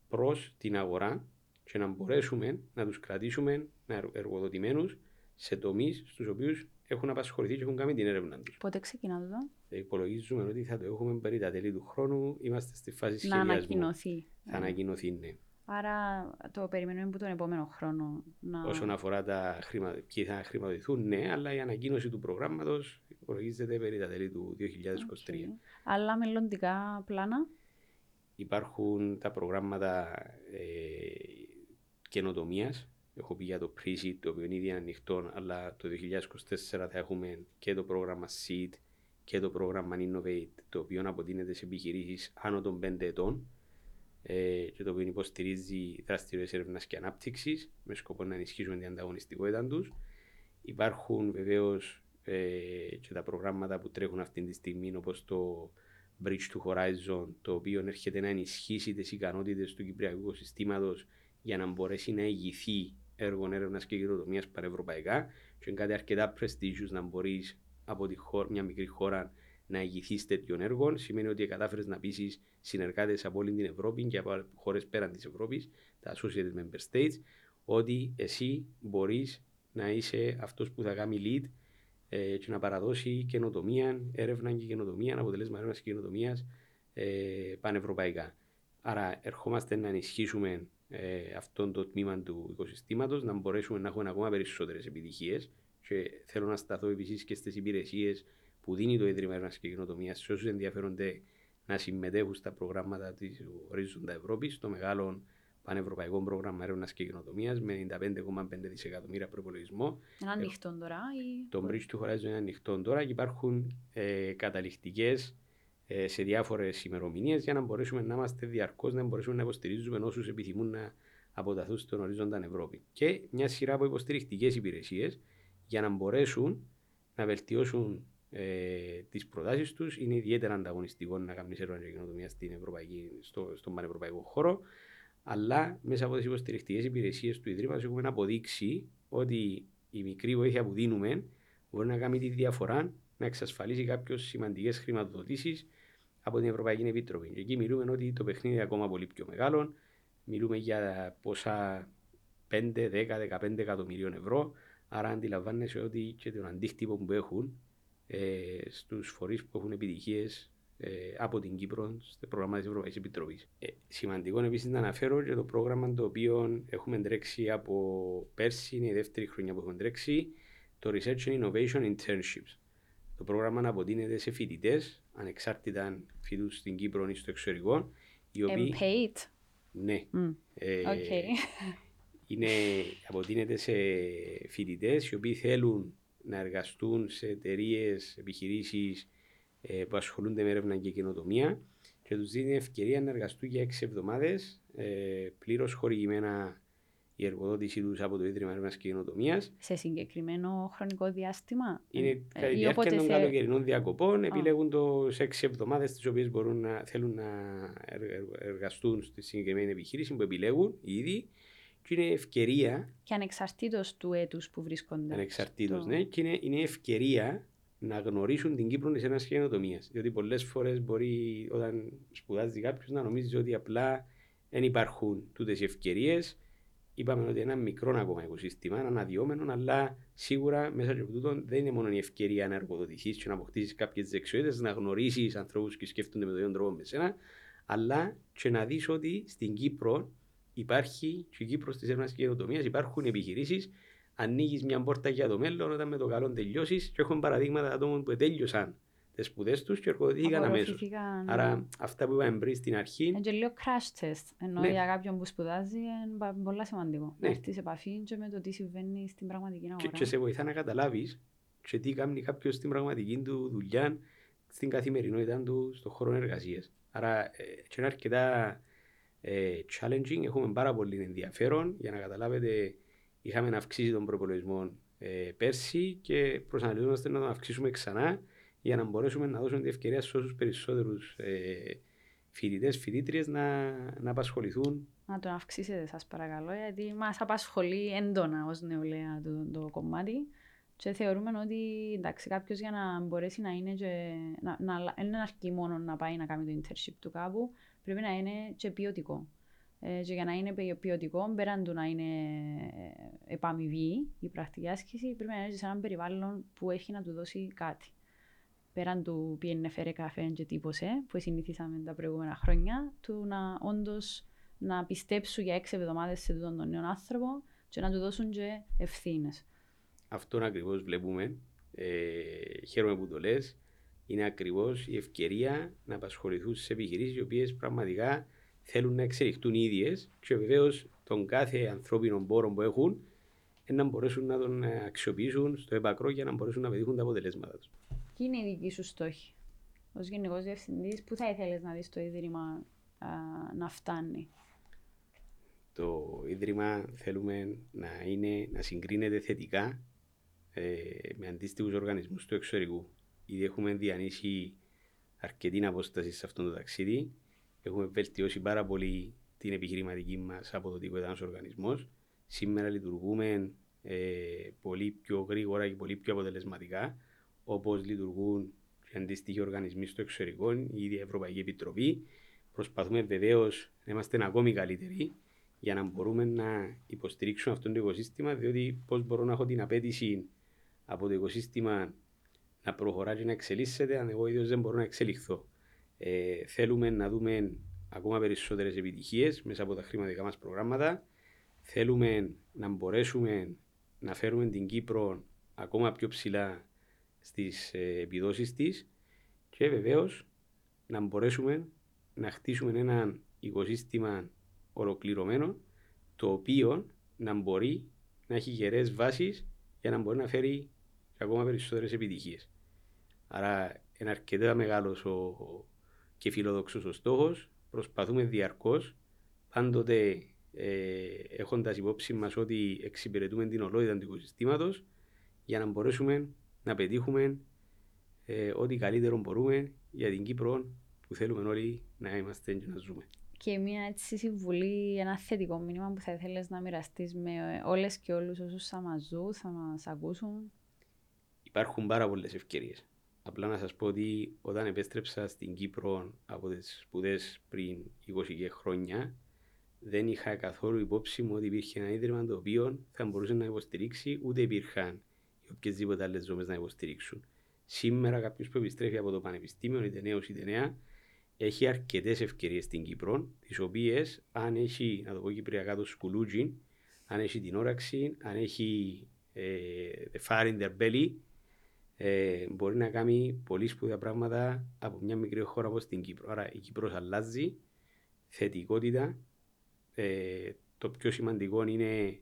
προς την αγορά και να μπορέσουμε να τους κρατήσουμε εργοδοτημένους σε τομείς στους οποίους έχουν απασχοληθεί και έχουν κάνει την έρευνα τους. Πότε ξεκινά εδώ; Ε, υπολογίζουμε ότι θα το έχουμε περί τα τέλη του χρόνου. Είμαστε στη φάση σχεδιασμού. Να ανακοινωθεί. Θα ανακοινωθεί, ναι. Άρα το περιμένουμε από τον επόμενο χρόνο. Να... Όσον αφορά τα χρήματα, ποιοι θα χρηματοδοτηθούν, ναι, αλλά η ανακοίνωση του προγράμματος υπολογίζεται περί τα τέλη του 2023. Okay. Άλλα μελλοντικά πλάνα; Υπάρχουν τα προγράμματα ε, καινοτομίας. Έχω πει για το pre το οποίο είναι ήδη ανοιχτό, αλλά το 2024 θα έχουμε και το πρόγραμμα SEED και το πρόγραμμα Innovate, το οποίο αποτείνεται σε επιχειρήσεις άνω των 5 ετών ε, και το οποίο υποστηρίζει δραστηριότητες έρευνας και ανάπτυξης με σκοπό να ενισχύσουμε την ανταγωνιστικότητα τους. Υπάρχουν βεβαίως ε, και τα προγράμματα που τρέχουν αυτή τη στιγμή, όπως το Bridge to Horizon, το οποίο έρχεται να ενισχύσει τις ικανότητες του Κυπριακού οικοσυστήματος για να μπορέσει να ηγηθεί έργων έρευνας και γυροτομία πανευρωπαϊκά. Και είναι κάτι αρκετά prestigious να μπορείς από τη χώρα, μια μικρή χώρα να ηγηθείς τέτοιων έργων. Σημαίνει ότι κατάφερες να πείσεις συνεργάτες από όλη την Ευρώπη και από χώρες πέραν της Ευρώπης, τα associated member states, ότι εσύ μπορείς να είσαι αυτός που θα κάνει lead ε, και να παραδώσει καινοτομία, έρευνα και καινοτομία, αποτελέσμα έρευνας και καινοτομίας ε, πανευρωπαϊκά. Άρα, ερχόμαστε να ενισχύσουμε ε, αυτό το τμήμα του οικοσυστήματος, να μπορέσουμε να έχουμε ακόμα περισσότερες επιτυχίες. Και θέλω να σταθώ επίσης και στις υπηρεσίες που δίνει το Ίδρυμα Έρευνας και Κοινοτομία σε όσους ενδιαφέρονται να συμμετέχουν στα προγράμματα της Ορίζοντα Ευρώπη, στο μεγάλο πανευρωπαϊκό πρόγραμμα έρευνας και κοινοτομία με 95,5 δισεκατομμύρια προπολογισμό. Είναι ανοιχτό τώρα. Ή... Το Bridge του Horizon είναι ανοιχτό τώρα και υπάρχουν ε, καταληκτικές ε, σε διάφορες ημερομηνίες για να μπορέσουμε να είμαστε διαρκώς, να μπορέσουμε να υποστηρίζουμε όσους επιθυμούν να αποταθούν στον ορίζοντα Ευρώπη. Και μια σειρά από υποστηρικτικές υπηρεσίες για να μπορέσουν να βελτιώσουν ε, τις προτάσεις τους. Είναι ιδιαίτερα ανταγωνιστικό να κάνεις έρευνα και καινοτομία στην Ευρωπαϊκή, στο, στον πανευρωπαϊκό χώρο. Αλλά μέσα από τις υποστηρικτικές υπηρεσίες του Ιδρύματος έχουμε αποδείξει ότι η μικρή βοήθεια που δίνουμε μπορεί να κάνει τη διαφορά να εξασφαλίσει κάποιες σημαντικές χρηματοδοτήσεις από την Ευρωπαϊκή Επίτροπη. Και εκεί μιλούμε ότι το παιχνίδι είναι ακόμα πολύ πιο μεγάλο. Μιλούμε για ποσά 5, 10, 15 εκατομμυρίων ευρώ Άρα αντιλαμβάνεσαι ότι και τον αντίκτυπο που έχουν ε, στους φορείς που έχουν επιτυχίες ε, από την Κύπρο στο πρόγραμμα της Ευρωπαϊκής Επιτροπής. Ε, σημαντικό επίσης να αναφέρω και το πρόγραμμα το οποίο έχουμε τρέξει από πέρσι, είναι η δεύτερη χρονιά που έχουμε τρέξει, το Research and Innovation Internships. Το πρόγραμμα αποτείνεται σε φοιτητές, ανεξάρτητα αν φοιτούν στην Κύπρο ή στο εξωτερικό. Οι οποίοι... paid. Ναι. Mm. Ε, okay. είναι, αποτείνεται σε φοιτητές οι οποίοι θέλουν να εργαστούν σε εταιρείες, επιχειρήσεις ε, που ασχολούνται με έρευνα και καινοτομία και τους δίνει ευκαιρία να εργαστούν για έξι εβδομάδες ε, πλήρως χορηγημένα η εργοδότησή τους από το Ίδρυμα Έρευνας και Καινοτομίας. Σε συγκεκριμένο χρονικό διάστημα. Είναι ε, κατά τη διάρκεια των σε... καλοκαιρινών διακοπών. Oh. Επιλέγουν το σε έξι εβδομάδες τις οποίες μπορούν να θέλουν να εργαστούν στη συγκεκριμένη επιχείρηση που επιλέγουν ήδη. Και είναι ευκαιρία. Και ανεξαρτήτως του έτους που βρίσκονται. Ανεξαρτήτως, στο... ναι. Και είναι, είναι ευκαιρία να γνωρίσουν την Κύπρο σε ένα καινοτομίας. Διότι πολλές φορές μπορεί όταν σπουδάζει κάποιος να νομίζεις ότι απλά δεν υπάρχουν τούτες οι ευκαιρίες είπαμε ότι ένα μικρό ακόμα οικοσύστημα, ένα αναδυόμενο, αλλά σίγουρα μέσα από τούτο δεν είναι μόνο η ευκαιρία να εργοδοτηθείς και να αποκτήσεις κάποιες δεξιότητες, να γνωρίσεις ανθρώπους και σκέφτονται με τον ίδιο τρόπο με σένα, αλλά και να δεις ότι στην Κύπρο υπάρχει, και η Κύπρος της έρευνας και καινοτομίας υπάρχουν επιχειρήσεις. Ανοίγεις μια πόρτα για το μέλλον όταν με το καλό τελειώσεις. Και έχουμε παραδείγματα ατόμων που τέλειωσαν τις σπουδές τους και εργοδοτήθηκαν αμέσως. Άρα αυτά που είπαμε πριν στην αρχή. Είναι και λίγο crash test. Ενώ ναι. για κάποιον που σπουδάζει είναι πολύ σημαντικό. Ναι. Να έρθει σε επαφή και με το τι συμβαίνει στην πραγματική αγορά. Και, και σε βοηθά να καταλάβεις και τι κάνει κάποιος στην πραγματική του δουλειά, στην καθημερινότητα του, στον χώρο εργασίας. Άρα ε, και είναι αρκετά ε, challenging, έχουμε πάρα πολύ ενδιαφέρον για να καταλάβετε. Είχαμε αυξήσει τον προπολογισμό ε, πέρσι και προσανατολίζομαστε να τον αυξήσουμε ξανά για να μπορέσουμε να δώσουμε την ευκαιρία σε όσους περισσότερους ε, φοιτητές, φοιτήτριες να, να απασχοληθούν. Να τον αυξήσετε, σας παρακαλώ, γιατί μας απασχολεί έντονα ως νεολαία το, το κομμάτι. Και θεωρούμε ότι εντάξει, κάποιος για να μπορέσει να είναι. Και, να, να, είναι αρκεί μόνο να πάει να κάνει το internship του κάπου, πρέπει να είναι και ποιοτικό. Ε, και για να είναι ποιοτικό, πέραν του να είναι επαμοιβή η πρακτική άσκηση, πρέπει να είναι σε ένα περιβάλλον που έχει να του δώσει κάτι πέραν του πήγαινε φέρε καφέ και τύπωσε, που συνηθίσαμε τα προηγούμενα χρόνια, του να όντως να πιστέψουν για έξι εβδομάδες σε αυτόν τον νέο άνθρωπο και να του δώσουν και ευθύνες. Αυτό ακριβώς βλέπουμε. Ε, χαίρομαι που το λες. Είναι ακριβώς η ευκαιρία να απασχοληθούν σε επιχειρήσεις οι οποίες πραγματικά θέλουν να εξελιχθούν οι ίδιες και βεβαίως τον κάθε ανθρώπινο πόρο που έχουν να μπορέσουν να τον αξιοποιήσουν στο επακρό για να μπορέσουν να πετύχουν τα αποτελέσματα τους. Ποιοι είναι οι δικοί σου στόχοι ως Γενικός Διευθυντής, πού θα ήθελες να δεις το Ίδρυμα α, να φτάνει; Το Ίδρυμα θέλουμε να, είναι, να συγκρίνεται θετικά ε, με αντίστοιχους οργανισμούς του εξωτερικού. Ήδη έχουμε διανύσει αρκετή απόσταση σε αυτό το ταξίδι. Έχουμε βελτιώσει πάρα πολύ την επιχειρηματική μας από το τύπο ήταν οργανισμός. Σήμερα λειτουργούμε ε, πολύ πιο γρήγορα και πολύ πιο αποτελεσματικά όπως λειτουργούν και αντίστοιχοι οργανισμοί στο εξωτερικό, η ίδια Ευρωπαϊκή Επιτροπή. Προσπαθούμε βεβαίως να είμαστε ακόμη καλύτεροι για να μπορούμε να υποστηρίξουμε αυτό το οικοσύστημα, διότι πώς μπορώ να έχω την απέτηση από το οικοσύστημα να προχωρά και να εξελίσσεται, αν εγώ ίδιος δεν μπορώ να εξελιχθώ. Ε, θέλουμε να δούμε ακόμα περισσότερες επιτυχίες μέσα από τα χρηματικά μας προγράμματα. Θέλουμε να μπορέσουμε να φέρουμε την Κύπρο ακόμα πιο ψηλά στις ε, επιδόσεις της και βεβαίως να μπορέσουμε να χτίσουμε ένα οικοσύστημα ολοκληρωμένο το οποίο να μπορεί να έχει γερές βάσεις για να μπορεί να φέρει ακόμα περισσότερες επιτυχίες. Άρα είναι αρκετά μεγάλος ο, και φιλόδοξος ο στόχος. Προσπαθούμε διαρκώς πάντοτε ε, έχοντας υπόψη μας ότι εξυπηρετούμε την ολότητα του οικοσυστήματος για να μπορέσουμε να πετύχουμε ε, ό,τι καλύτερο μπορούμε για την Κύπρο που θέλουμε όλοι να είμαστε και να ζούμε. Και μια έτσι συμβουλή, ένα θετικό μήνυμα που θα ήθελες να μοιραστείς με όλες και όλους όσους θα μας ζουν, θα μας ακούσουν; Υπάρχουν πάρα πολλές ευκαιρίες. Απλά να σας πω ότι όταν επέστρεψα στην Κύπρο από τις σπουδές πριν 20 χρόνια, δεν είχα καθόλου υπόψη μου ότι υπήρχε ένα ίδρυμα το οποίο θα μπορούσε να υποστηρίξει, ούτε υπήρχαν οποιασδήποτε άλλες ζώμε να υποστηρίξουν. Σήμερα, κάποιος που επιστρέφει από το Πανεπιστήμιο, είτε νέος είτε νέα, έχει αρκετές ευκαιρίες στην Κύπρο, τις οποίες αν έχει, να το πω κυπριακά, το σκουλούτζι, αν έχει την όραξη, αν έχει ε, the fire in their belly, ε, μπορεί να κάνει πολύ σπουδαία πράγματα από μια μικρή χώρα όπως την Κύπρο. Άρα η Κύπρος αλλάζει, θετικότητα. Ε, το πιο σημαντικό είναι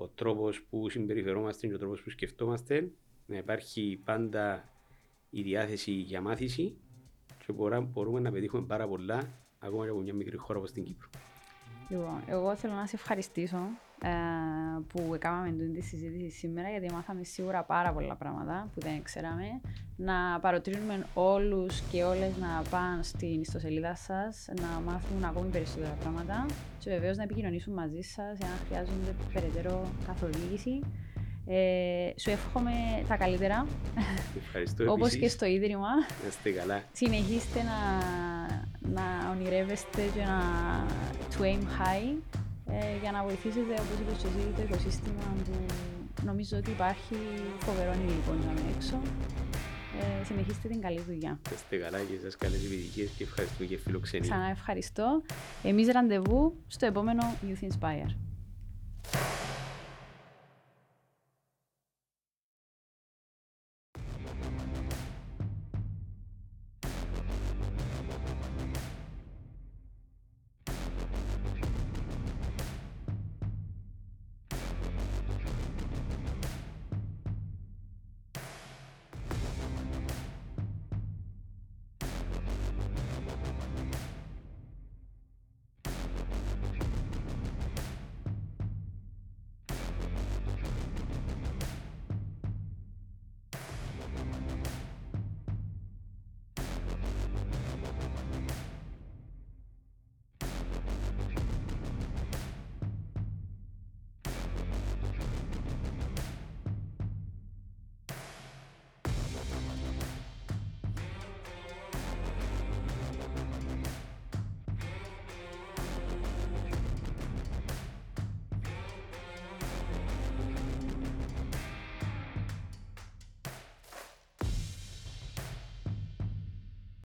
ο τρόπος που συμπεριφερόμαστε και ο τρόπος που σκεφτόμαστε. Να υπάρχει πάντα η διάθεση για μάθηση και μπορούμε να πετύχουμε πάρα πολλά ακόμα και από μια μικρή χώρα όπως την Κύπρο. Λοιπόν, εγώ θέλω να σε ευχαριστήσω ε, που έκαναμε τη συζήτηση σήμερα γιατί μάθαμε σίγουρα πάρα πολλά πράγματα που δεν ξέραμε. Να παροτρύνουμε όλους και όλες να πάνε στην ιστοσελίδα σας, να μάθουν ακόμη περισσότερα πράγματα και βεβαίως να επικοινωνήσουν μαζί σας αν χρειάζονται περαιτέρω καθοδήγηση. Ε, σου εύχομαι τα καλύτερα. Ευχαριστώ Όπως και στο Ίδρυμα. Να είστε καλά. Συνεχίστε να, να ονειρεύεστε και να to aim high ε, για να βοηθήσετε, όπως είπες και εσύ, το οικοσύστημα που νομίζω ότι υπάρχει φοβερό υλικό για έξω. Ε, συνεχίστε την καλή δουλειά. Είστε καλά και σας καλές επιτυχίες και ευχαριστούμε για φιλοξενία. Ξανά ευχαριστώ. Εμείς ραντεβού στο επόμενο Youth Inspire.